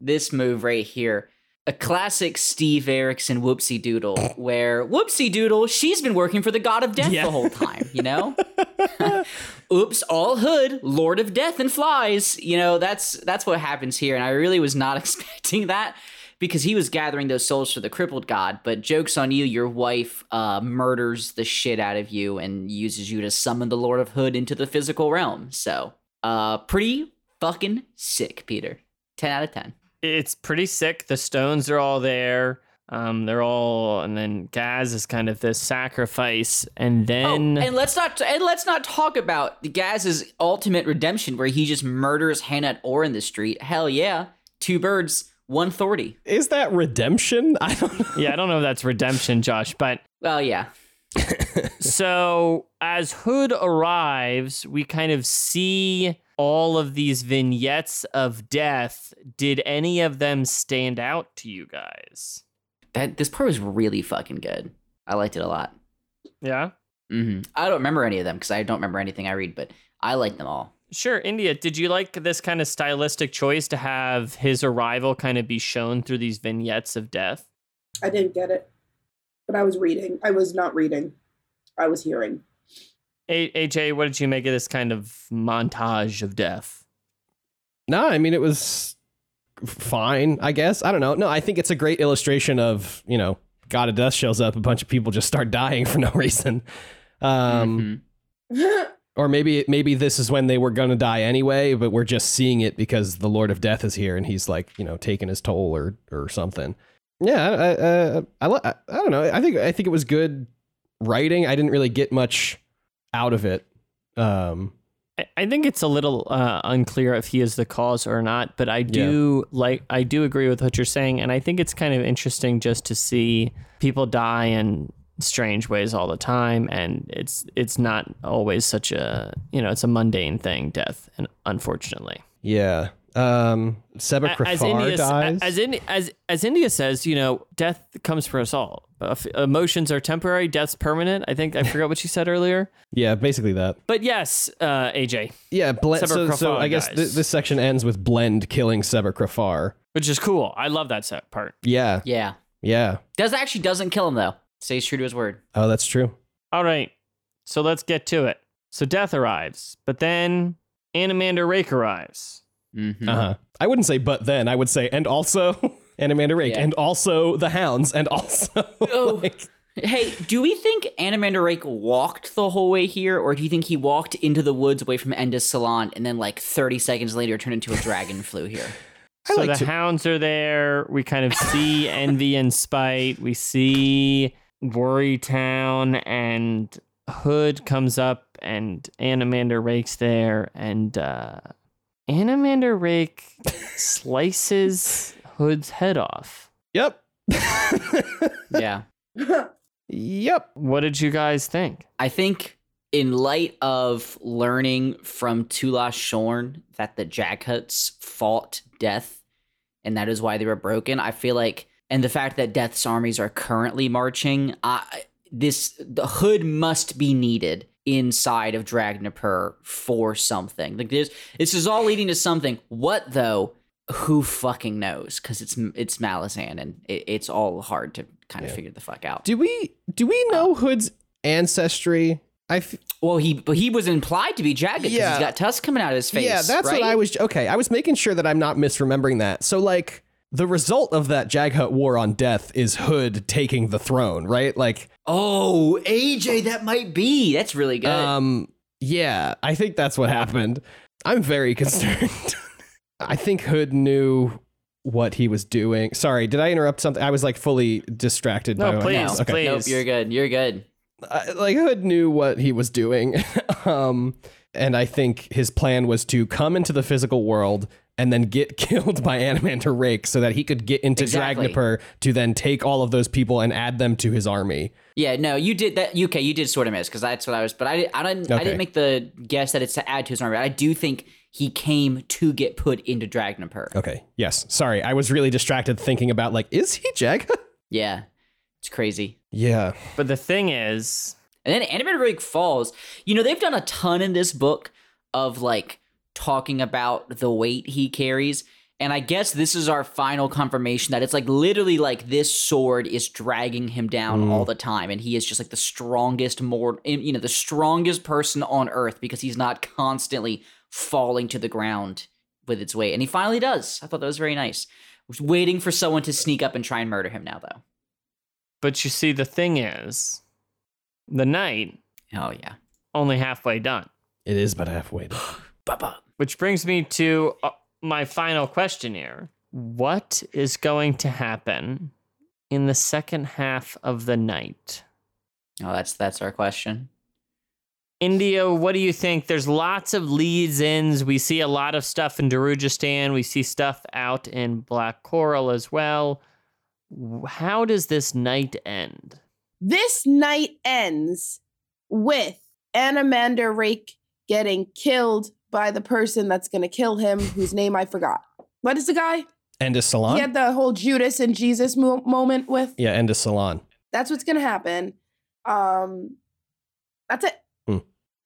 this move right here a classic Steve Erikson whoopsie doodle, where whoopsie doodle, she's been working for the god of death Yeah. the whole time, you know? Oops, all hood, lord of death and flies. You know, that's that's what happens here, and I really was not expecting that because he was gathering those souls for the crippled god. But jokes on you, your wife uh, murders the shit out of you and uses you to summon the Lord of Hood into the physical realm. So, uh, pretty fucking sick, Peter. Ten out of ten. It's pretty sick. The stones are all there. Um, they're all, and then Gaz is kind of this sacrifice, and then oh, and let's not and let's not talk about Gaz's ultimate redemption, where he just murders Hanut Orr in the street. Hell yeah, two birds, one thorny. Is that redemption? I don't know. yeah, I don't know if that's redemption, Josh, but Well, yeah. so as Hood arrives, we kind of see all of these vignettes of death. Did any of them stand out to you guys? That this part was really fucking good. I liked it a lot. Yeah. hmm I don't remember any of them because I don't remember anything I read, but I like them all. Sure, India, did you like this kind of stylistic choice to have his arrival kind of be shown through these vignettes of death? I didn't get it. But I was reading. I was not reading. I was hearing. A- AJ, what did you make of this kind of montage of death? No, I mean it was fine, I guess. I don't know. No, I think it's a great illustration of, you know, God of Death shows up, a bunch of people just start dying for no reason. Um Mhm. or maybe maybe this is when they were going to die anyway, but we're just seeing it because the Lord of Death is here and he's like, you know, taking his toll or or something. Yeah, I I, uh, I, I I don't know. I think I think it was good writing. I didn't really get much out of it. Um I- I think it's a little uh, unclear if he is the cause or not, but I do like I do agree with what you're saying, and I think it's kind of interesting just to see people die in strange ways all the time, and it's it's not always such a you know it's a mundane thing, death, and unfortunately, yeah. Um Seba A- as India dies. as in, as as India says, you know, death comes for us all. Uh, Emotions are temporary, death's permanent. I think I forgot what she said earlier, yeah, basically that. but yes, uh, AJ, Yeah, blend. So, so I guess th- this section ends with Blend killing Seba Krafar. which is cool. I love that set part. Yeah, Yeah. yeah. Does actually doesn't kill him though. Stays true to his word. Oh, that's true. All right, so let's get to it. So death arrives, but then Anomander Rake arrives. Mm-hmm. Uh huh. I wouldn't say but then. I would say and also and Anomander Rake Yeah. and also the Hounds and also. Oh. like- Hey, do we think Anomander Rake walked the whole way here, or do you think he walked into the woods away from Endest Silann and then like 30 seconds later turned into a dragon flew here? I so like the to- hounds are there. We kind of see envy and spite. We see Worry Town and Hood comes up and Anomander Rake's there and uh Anomander Rake slices Hood's head off. Yep. Yeah. yep. What did you guys think? I think in light of learning from Tulas Shorn that the Jaghuts fought death and that is why they were broken, I feel like and the fact that Death's armies are currently marching, I this the hood must be needed inside of Dragnipur for something. Like this this is all leading to something. What though? Who fucking knows? Because it's it's Malazan and it, it's all hard to kind of Yeah. figure the fuck out. Do we do we know uh, Hood's ancestry? I f- Well, he but he was implied to be Jaghut because Yeah. he's got tusks coming out of his face. yeah, that's right? what I was. Okay, I was making sure that I'm not misremembering that. So like. The result of that Jaghut war on death is Hood taking the throne, right? Like, Oh, AJ, that might be. That's really good. Um, Yeah, I think that's what happened. I'm very concerned. I think Hood knew what he was doing. Sorry, did I interrupt something? I was like fully distracted. No, by my- please, Okay. please. Nope, you're good. You're good. Uh, like Hood knew what he was doing. um, and I think his plan was to come into the physical world and then get killed by Anomander Rake so that he could get into Exactly. Dragnipur to then take all of those people and add them to his army. Yeah, no, you did that. Okay, you did sort of miss because that's what I was. But I, I didn't. I didn't make the guess that it's to add to his army. I do think he came to get put into Dragnipur. Okay. Yes. Sorry. I was really distracted thinking about like, is he Jag? Yeah, it's crazy. yeah. But the thing is, And then Anomander Rake Falls. You know, they've done a ton in this book of like talking about the weight he carries. And I guess this is our final confirmation that it's like literally like this sword is dragging him down mm. all the time. And he is just like the strongest, more, you know, the strongest person on earth because he's not constantly falling to the ground with its weight. And he finally does. I thought that was very nice. was waiting for someone to sneak up and try and murder him now, though. but you see, the thing is, the night Oh, yeah. only halfway done. It is but halfway. done. Bubba. Which brings me to uh, my final question here. What is going to happen in the second half of the night? Oh, that's that's our question. India, what do you think? There's lots of leads ins. We see a lot of stuff in Darujhistan. We see stuff out in Black Coral as well. How does this night end? This night ends with Anomander Rake getting killed by the person that's going to kill him, whose name I forgot. What is the guy? Endest Silann? He had the whole Judas and Jesus mo- moment with. yeah, Endest Silann. That's what's going to happen. Um, that's it.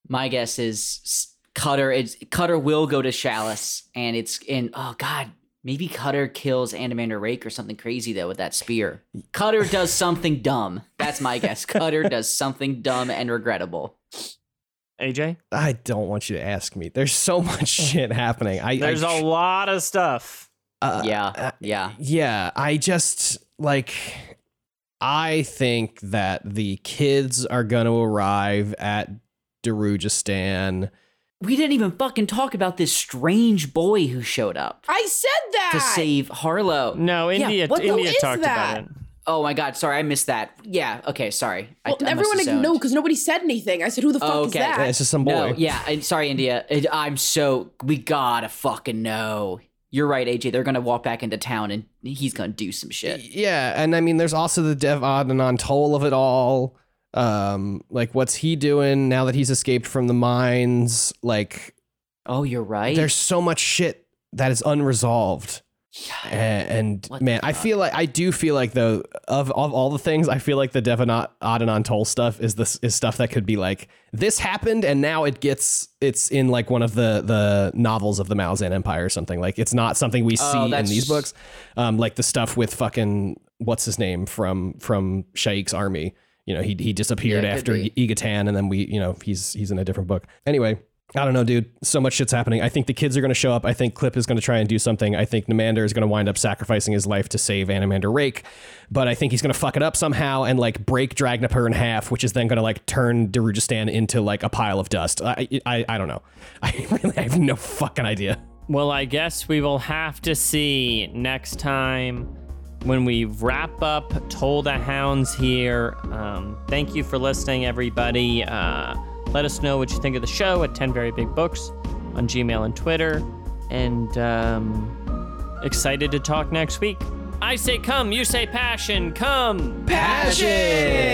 My guess is Cutter. It's Cutter will go to Challice, and it's in. Oh God, maybe Cutter kills Anomander Rake or something crazy though with that spear. Cutter does something dumb. That's my guess. Cutter does something dumb and regrettable. AJ? I don't want you to ask me. There's so much shit happening. I There's I, a lot of stuff. uh, Yeah, uh, yeah. yeah. I just like. I think that the kids are going to arrive at Darujhistan. We didn't even fucking talk about this strange boy who showed up I said that. to save Harllo. No, Yeah, India what the- India talked that? about it. Oh my God, sorry, I missed that. Yeah, okay, sorry. Well, I must everyone have ignored zoned. because nobody said anything. I said, "Who the fuck Oh, is that?" Yeah, it's just some boy. No, yeah, and sorry, India. It- I'm so we gotta fucking know. You're right, AJ. They're gonna walk back into town and he's gonna do some shit. Yeah, and I mean, there's also the Dev'ad Anan Tol of it all. Um, like, what's he doing now that he's escaped from the mines? Like, Oh, you're right. there's so much shit that is unresolved. And, What man, I feel like I do feel like though of of all the things, I feel like the Dev'ad Anan Tol stuff is this is stuff that could be like this happened and now it gets it's in like one of the the novels of the Malazan Empire or something. Like it's not something we Oh, see in these books. Um, like the stuff with fucking what's his name from from Sha'ik's army. You know, he he disappeared Yeah, after Y'Ghatan, and then we, you know, he's he's in a different book. Anyway, I don't know, dude. So much shit's happening. I think the kids are going to show up. I think Clip is going to try and do something. I think Nimander is going to wind up sacrificing his life to save Anomander Rake, but I think he's going to fuck it up somehow and like break Dragnipur in half, which is then going to like turn Darujhistan into like a pile of dust. I I, I don't know. I really I have no fucking idea. Well, I guess we will have to see next time when we wrap up Toll the Hounds here. Um, thank you for listening, everybody. Uh, let us know what you think of the show at 10 Very Big Books on Gmail and Twitter. And um, excited to talk next week. I say come, you say passion, come. Passion.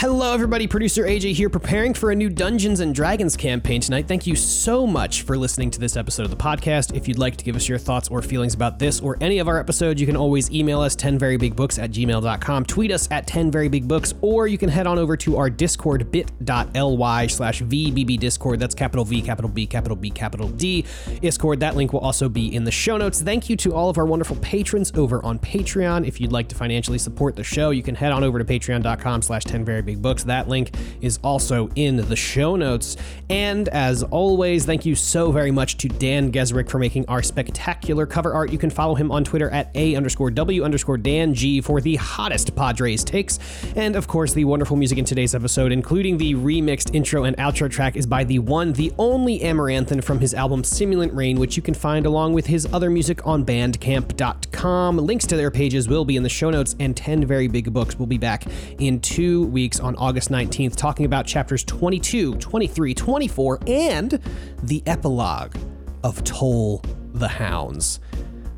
Hello, everybody. Producer AJ here, preparing for a new Dungeons and Dragons campaign tonight. Thank you so much for listening to this episode of the podcast. If you'd like to give us your thoughts or feelings about this or any of our episodes, you can always email us 10verybigbooks at gmail.com, tweet us at 10verybigbooks, or you can head on over to our Discord, bit.ly slash VBB Discord. That's capital V, capital B, capital B, capital D. Discord. That link will also be in the show notes. Thank you to all of our wonderful patrons over on Patreon. If you'd like to financially support the show, you can head on over to patreon.com slash 10verybigbooks Big Books. That link is also in the show notes. And as always, thank you so very much to Dan Gesrick for making our spectacular cover art. You can follow him on Twitter at A underscore W underscore Dan G for the hottest Padres takes. And of course, the wonderful music in today's episode, including the remixed intro and outro track, is by the one, the only Amaranthin from his album Simulant Rain, which you can find along with his other music on bandcamp.com. Links to their pages will be in the show notes, and 10 Very Big Books will be back in two weeks on August 19th, talking about chapters 22, 23, 24, and the epilogue of Toll the Hounds.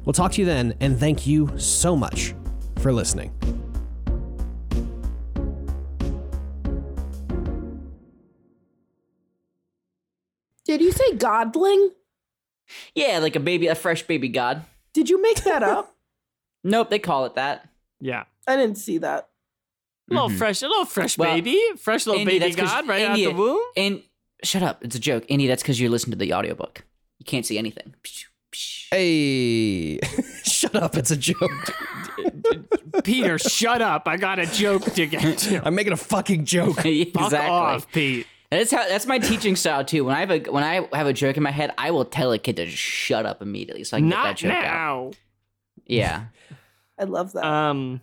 We'll talk to you then, and thank you so much for listening. Did you say godling? Yeah, like a baby, a fresh baby god. Did you make that up? Nope, they call it that. Yeah. I didn't see that. A little Mhm. fresh, a little fresh Well, baby, fresh little Andy, baby that's 'cause- god right Andy, out the womb. And shut up, it's a joke. Andy, that's because you're listening to the audiobook. You can't see anything. Hey, shut up, it's a joke. Peter, shut up! I got a joke to get to. I'm making a fucking joke. exactly. Fuck off, Pete. That's how. That's my teaching style too. When I have a when I have a joke in my head, I will tell a kid to just shut up immediately so I can get that Not joke out. now. Yeah. I love that. Um,